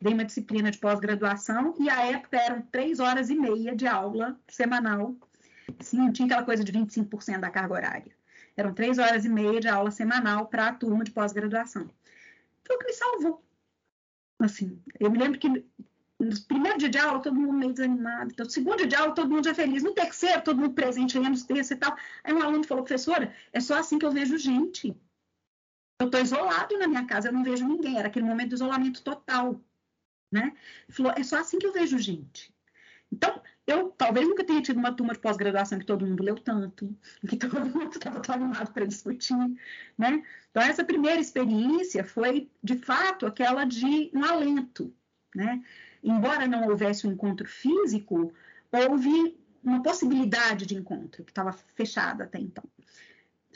Dei uma disciplina de pós-graduação e a época eram três horas e meia de aula semanal. Sim, não tinha aquela coisa de 25% da carga horária. Eram três horas e meia de aula semanal para a turma de pós-graduação. Foi o que me salvou. Assim, eu me lembro que no primeiro dia de aula, todo mundo meio desanimado. Então, no segundo dia de aula, todo mundo já feliz. No terceiro, todo mundo presente, lendo os textos e tal. Aí um aluno falou, professora, é só assim que eu vejo gente. Eu estou isolado na minha casa, eu não vejo ninguém. Era aquele momento de isolamento total, né? Falou, é só assim que eu vejo gente. Então, eu talvez nunca tenha tido uma turma de pós-graduação que todo mundo leu tanto, (laughs) que todo mundo estava animado para discutir, né? Então, essa primeira experiência foi, de fato, aquela de um alento, né? Embora não houvesse um encontro físico, houve uma possibilidade de encontro, que estava fechada até então.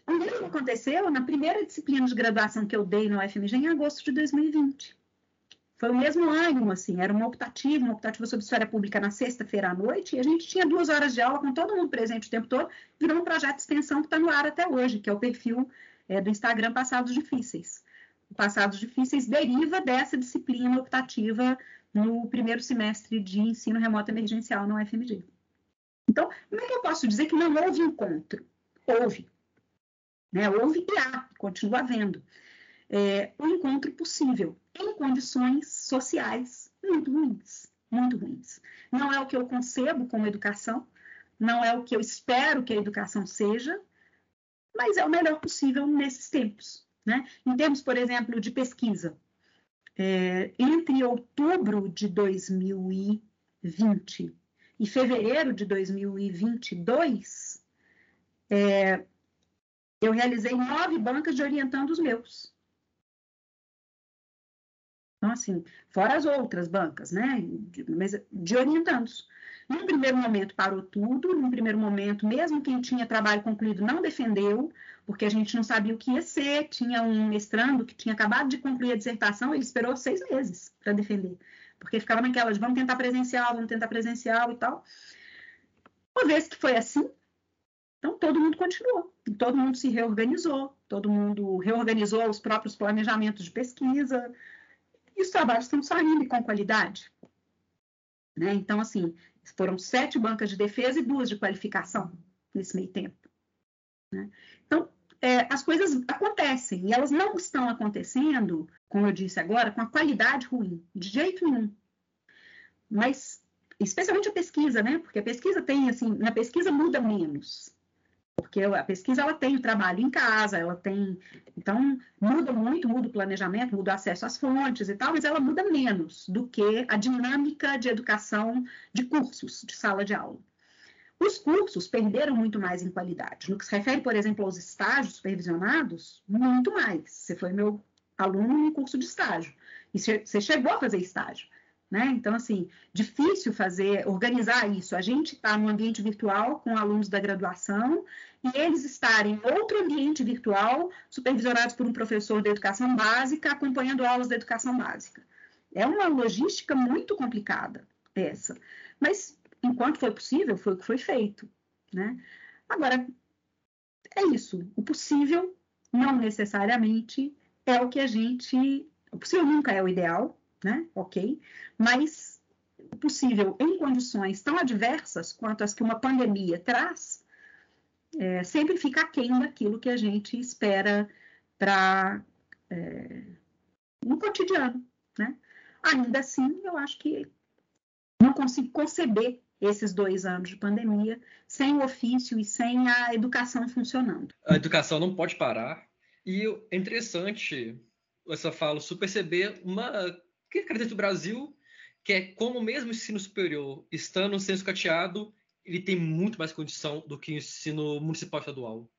O mesmo aconteceu na primeira disciplina de graduação que eu dei no UFMG em agosto de 2020. Foi o mesmo ânimo, assim, era uma optativa, uma optativa sobre história pública na sexta-feira à noite, e a gente tinha duas horas de aula com todo mundo presente o tempo todo, virou um projeto de extensão que está no ar até hoje, que é o perfil é, do Instagram Passados Difíceis. O Passados Difíceis deriva dessa disciplina optativa no primeiro semestre de ensino remoto emergencial no UFMG. Então, como é que eu posso dizer que não houve encontro? Houve, né? Houve e há, continua havendo. É, um encontro possível em condições sociais muito ruins, muito ruins. Não é o que eu concebo como educação, não é o que eu espero que a educação seja, mas é o melhor possível nesses tempos. Né? Em termos, por exemplo, de pesquisa, é, entre outubro de 2020 e fevereiro de 2022, é, eu realizei nove bancas de orientando os meus. Então, assim, fora as outras bancas, né? De, de orientandos. Num primeiro momento parou tudo, num primeiro momento, mesmo quem tinha trabalho concluído não defendeu, porque a gente não sabia o que ia ser. Tinha um mestrando que tinha acabado de concluir a dissertação, ele esperou seis meses para defender, porque ficava naquela de vamos tentar presencial, vamos tentar presencial e tal. Uma vez que foi assim, então todo mundo continuou, todo mundo se reorganizou, todo mundo reorganizou os próprios planejamentos de pesquisa, e os trabalhos estão saindo com qualidade. Né? Então, assim, foram sete bancas de defesa e duas de qualificação nesse meio tempo. Né? Então, é, as coisas acontecem e elas não estão acontecendo, como eu disse agora, com a qualidade ruim, de jeito nenhum. Mas, especialmente a pesquisa, né? Porque a pesquisa tem, assim, na pesquisa muda menos porque a pesquisa ela tem o trabalho em casa, ela tem, então muda muito, muda o planejamento, muda o acesso às fontes e tal, mas ela muda menos do que a dinâmica de educação de cursos de sala de aula. Os cursos perderam muito mais em qualidade. No que se refere, por exemplo, aos estágios supervisionados, muito mais. Você foi meu aluno em curso de estágio e você chegou a fazer estágio. Né? Então, assim, difícil fazer, organizar isso. A gente está no ambiente virtual com alunos da graduação e eles estarem em outro ambiente virtual, supervisionados por um professor de educação básica, acompanhando aulas da educação básica. É uma logística muito complicada essa. Mas, enquanto foi possível, foi o que foi feito. Né? Agora, é isso. O possível não necessariamente é o que a gente. O possível nunca é o ideal, né? Ok, mas possível em condições tão adversas quanto as que uma pandemia traz, é, sempre fica aquém daquilo que a gente espera para é, no cotidiano, né? Ainda assim, eu acho que não consigo conceber esses dois anos de pandemia sem o ofício e sem a educação funcionando. A educação não pode parar. E é interessante essa fala, super perceber uma que característica do Brasil, que é como mesmo o ensino superior, estando no censo cateado, ele tem muito mais condição do que o ensino municipal estadual.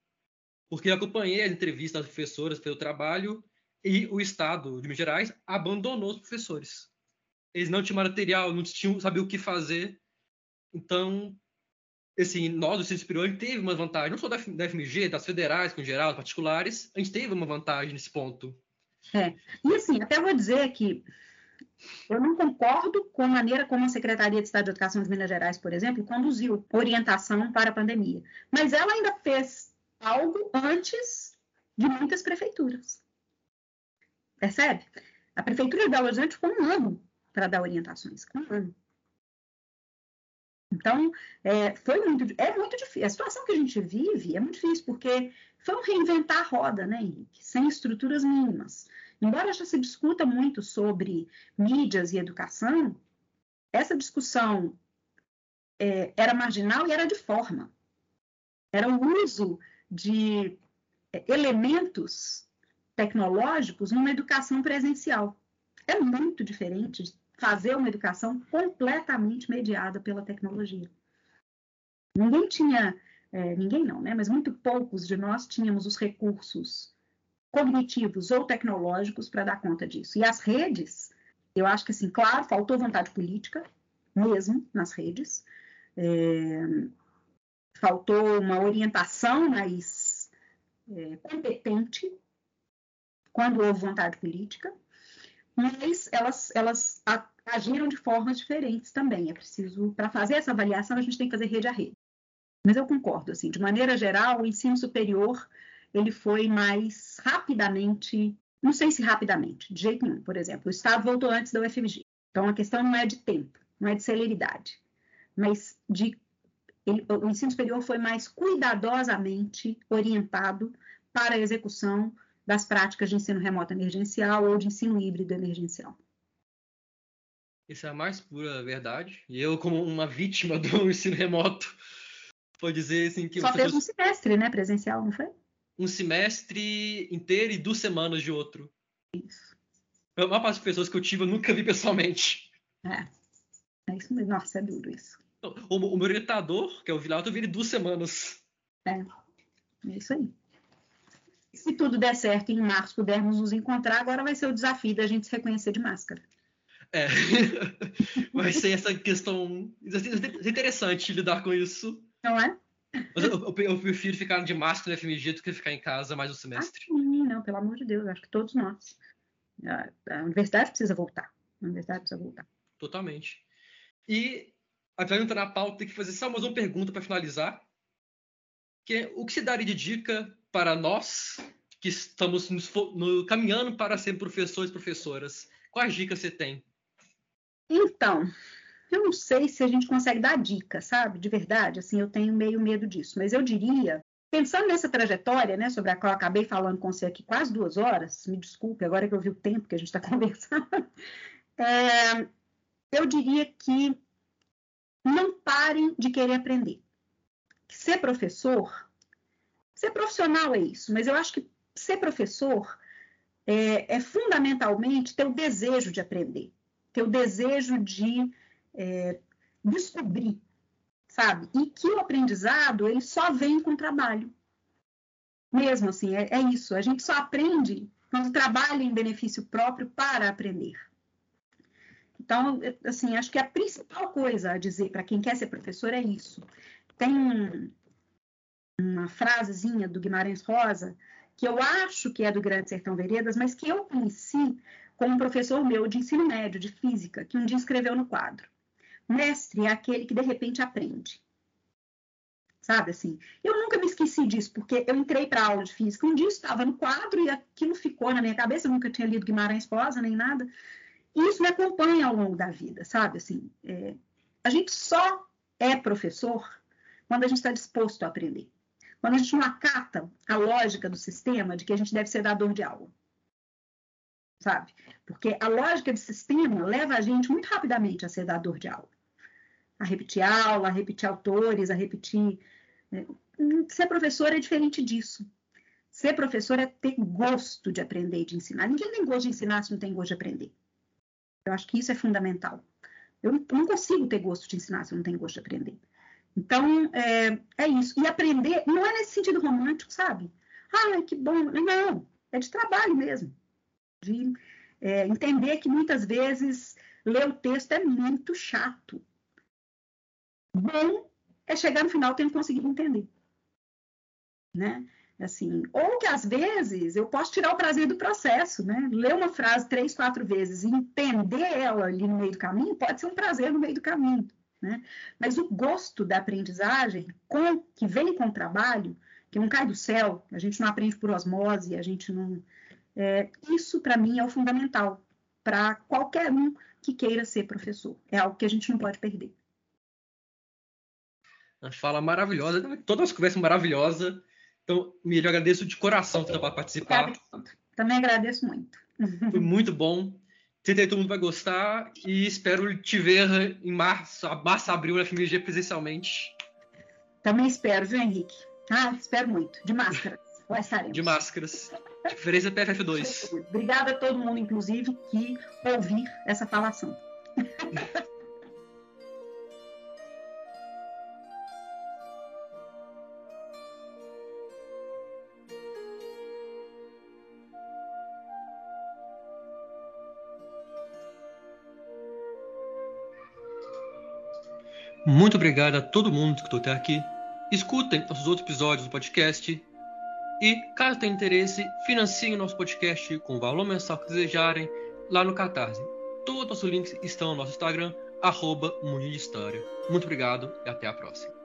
Porque eu acompanhei as entrevistas das professoras pelo trabalho e o Estado de Minas Gerais abandonou os professores. Eles não tinham material, não tinham, sabiam o que fazer. Então, assim, nós do ensino superior, a gente teve uma vantagem, não só da, da FMG, das federais, com geral, particulares, a gente teve uma vantagem nesse ponto. É. E assim, até vou dizer que eu não concordo com a maneira como a Secretaria de Estado de Educação de Minas Gerais, por exemplo, conduziu orientação para a pandemia. Mas ela ainda fez algo antes de muitas prefeituras. Percebe? A Prefeitura de Belo Horizonte ficou um ano para dar orientações. Um ano. Então, é, foi muito, é muito difícil. A situação que a gente vive é muito difícil, porque foi um reinventar a roda, né, Henrique? Sem estruturas mínimas. Embora já se discuta muito sobre mídias e educação, essa discussão é, era marginal e era de forma. Era o uso de é, elementos tecnológicos numa educação presencial. É muito diferente de fazer uma educação completamente mediada pela tecnologia. Ninguém tinha, é, ninguém não, né? Mas muito poucos de nós tínhamos os recursos cognitivos ou tecnológicos para dar conta disso. E as redes, eu acho que, assim, claro, faltou vontade política, mesmo nas redes, é, faltou uma orientação mais é, competente quando houve vontade política, mas elas, elas agiram de formas diferentes também. É preciso, para fazer essa avaliação, a gente tem que fazer rede a rede. Mas eu concordo, assim, de maneira geral, o ensino superior ele foi mais rapidamente, não sei se rapidamente, de jeito nenhum, por exemplo, o Estado voltou antes da UFMG. Então a questão não é de tempo, não é de celeridade, mas de ele, o ensino superior foi mais cuidadosamente orientado para a execução das práticas de ensino remoto emergencial ou de ensino híbrido emergencial. Isso é a mais pura verdade. E eu, como uma vítima do (laughs) ensino remoto, vou dizer assim que. Só fez um semestre, né? Presencial, não foi? Um semestre inteiro e duas semanas de outro. Isso. A maior parte das pessoas que eu tive eu nunca vi pessoalmente. É. É isso mesmo. Nossa, é duro isso. O, o meu orientador, que é o Vilato, eu vi ele duas semanas. É. É isso aí. Se tudo der certo e em março pudermos nos encontrar, agora vai ser o desafio da gente se reconhecer de máscara. É. (laughs) vai ser essa questão interessante lidar com isso. Não é? Mas eu, eu, eu, prefiro ficar de máscara no FMG do que ficar em casa mais um semestre. Ah, sim, não, pelo amor de Deus, acho que todos nós. A, a universidade precisa voltar. A universidade precisa voltar. Totalmente. E a pergunta na pauta tem que fazer só mais uma pergunta para finalizar. Que é, o que se daria de dica para nós que estamos nos, no, caminhando para ser professores e professoras? Quais dicas você tem? Então, eu não sei se a gente consegue dar dica, sabe? De verdade, assim, eu tenho meio medo disso. Mas eu diria, pensando nessa trajetória, né, sobre a qual eu acabei falando com você aqui quase duas horas, me desculpe, agora que eu vi o tempo que a gente está (laughs) conversando, é, eu diria que não parem de querer aprender. Ser professor, ser profissional é isso, mas eu acho que ser professor é, é fundamentalmente ter o desejo de aprender, ter o desejo de é, descobrir, sabe? E que o aprendizado ele só vem com trabalho. Mesmo assim, é, é isso. A gente só aprende quando trabalha em benefício próprio para aprender. Então, assim, acho que a principal coisa a dizer para quem quer ser professor é isso. Tem um, uma frasezinha do Guimarães Rosa que eu acho que é do Grande Sertão Veredas, mas que eu conheci com um professor meu de ensino médio, de física, que um dia escreveu no quadro. Mestre é aquele que de repente aprende. Sabe assim? Eu nunca me esqueci disso, porque eu entrei para aula de física, um dia estava no quadro e aquilo ficou na minha cabeça, eu nunca tinha lido Guimarães Rosa nem nada. E isso me acompanha ao longo da vida, sabe? Assim, é, a gente só é professor quando a gente está disposto a aprender. Quando a gente não acata a lógica do sistema de que a gente deve ser dador de aula sabe? Porque a lógica de sistema leva a gente muito rapidamente a ser dador de aula a repetir aula, a repetir autores, a repetir. Né? Ser professor é diferente disso. Ser professor é ter gosto de aprender e de ensinar. Ninguém tem gosto de ensinar se não tem gosto de aprender. Eu acho que isso é fundamental. Eu não consigo ter gosto de ensinar se não tem gosto de aprender. Então, é, é isso. E aprender não é nesse sentido romântico, sabe? Ah, que bom. Não, é de trabalho mesmo. De é, entender que muitas vezes ler o texto é muito chato bom é chegar no final tendo conseguido entender. Né? Assim, ou que às vezes eu posso tirar o prazer do processo, né? Ler uma frase três, quatro vezes e entender ela ali no meio do caminho pode ser um prazer no meio do caminho, né? Mas o gosto da aprendizagem, com, que vem com o trabalho, que não cai do céu, a gente não aprende por osmose, a gente não. É, isso para mim é o fundamental para qualquer um que queira ser professor. É algo que a gente não pode perder. Uma fala maravilhosa, toda as conversa maravilhosa. Então, me agradeço de coração para participar. Também agradeço muito. (laughs) Foi muito bom. Sei todo mundo vai gostar e espero te ver em março, março, abril na FMG presencialmente. Também espero, viu, Henrique? Ah, espero muito. De máscaras. Lá estaremos. De máscaras. Diferença PFF2. Obrigada a todo mundo, inclusive, que ouvir essa falação. (laughs) Muito obrigado a todo mundo que até aqui. Escutem nossos outros episódios do podcast. E, caso tenha interesse, financiem nosso podcast com o valor mensal que desejarem lá no Catarse. Todos os links estão no nosso Instagram, arroba Muito obrigado e até a próxima.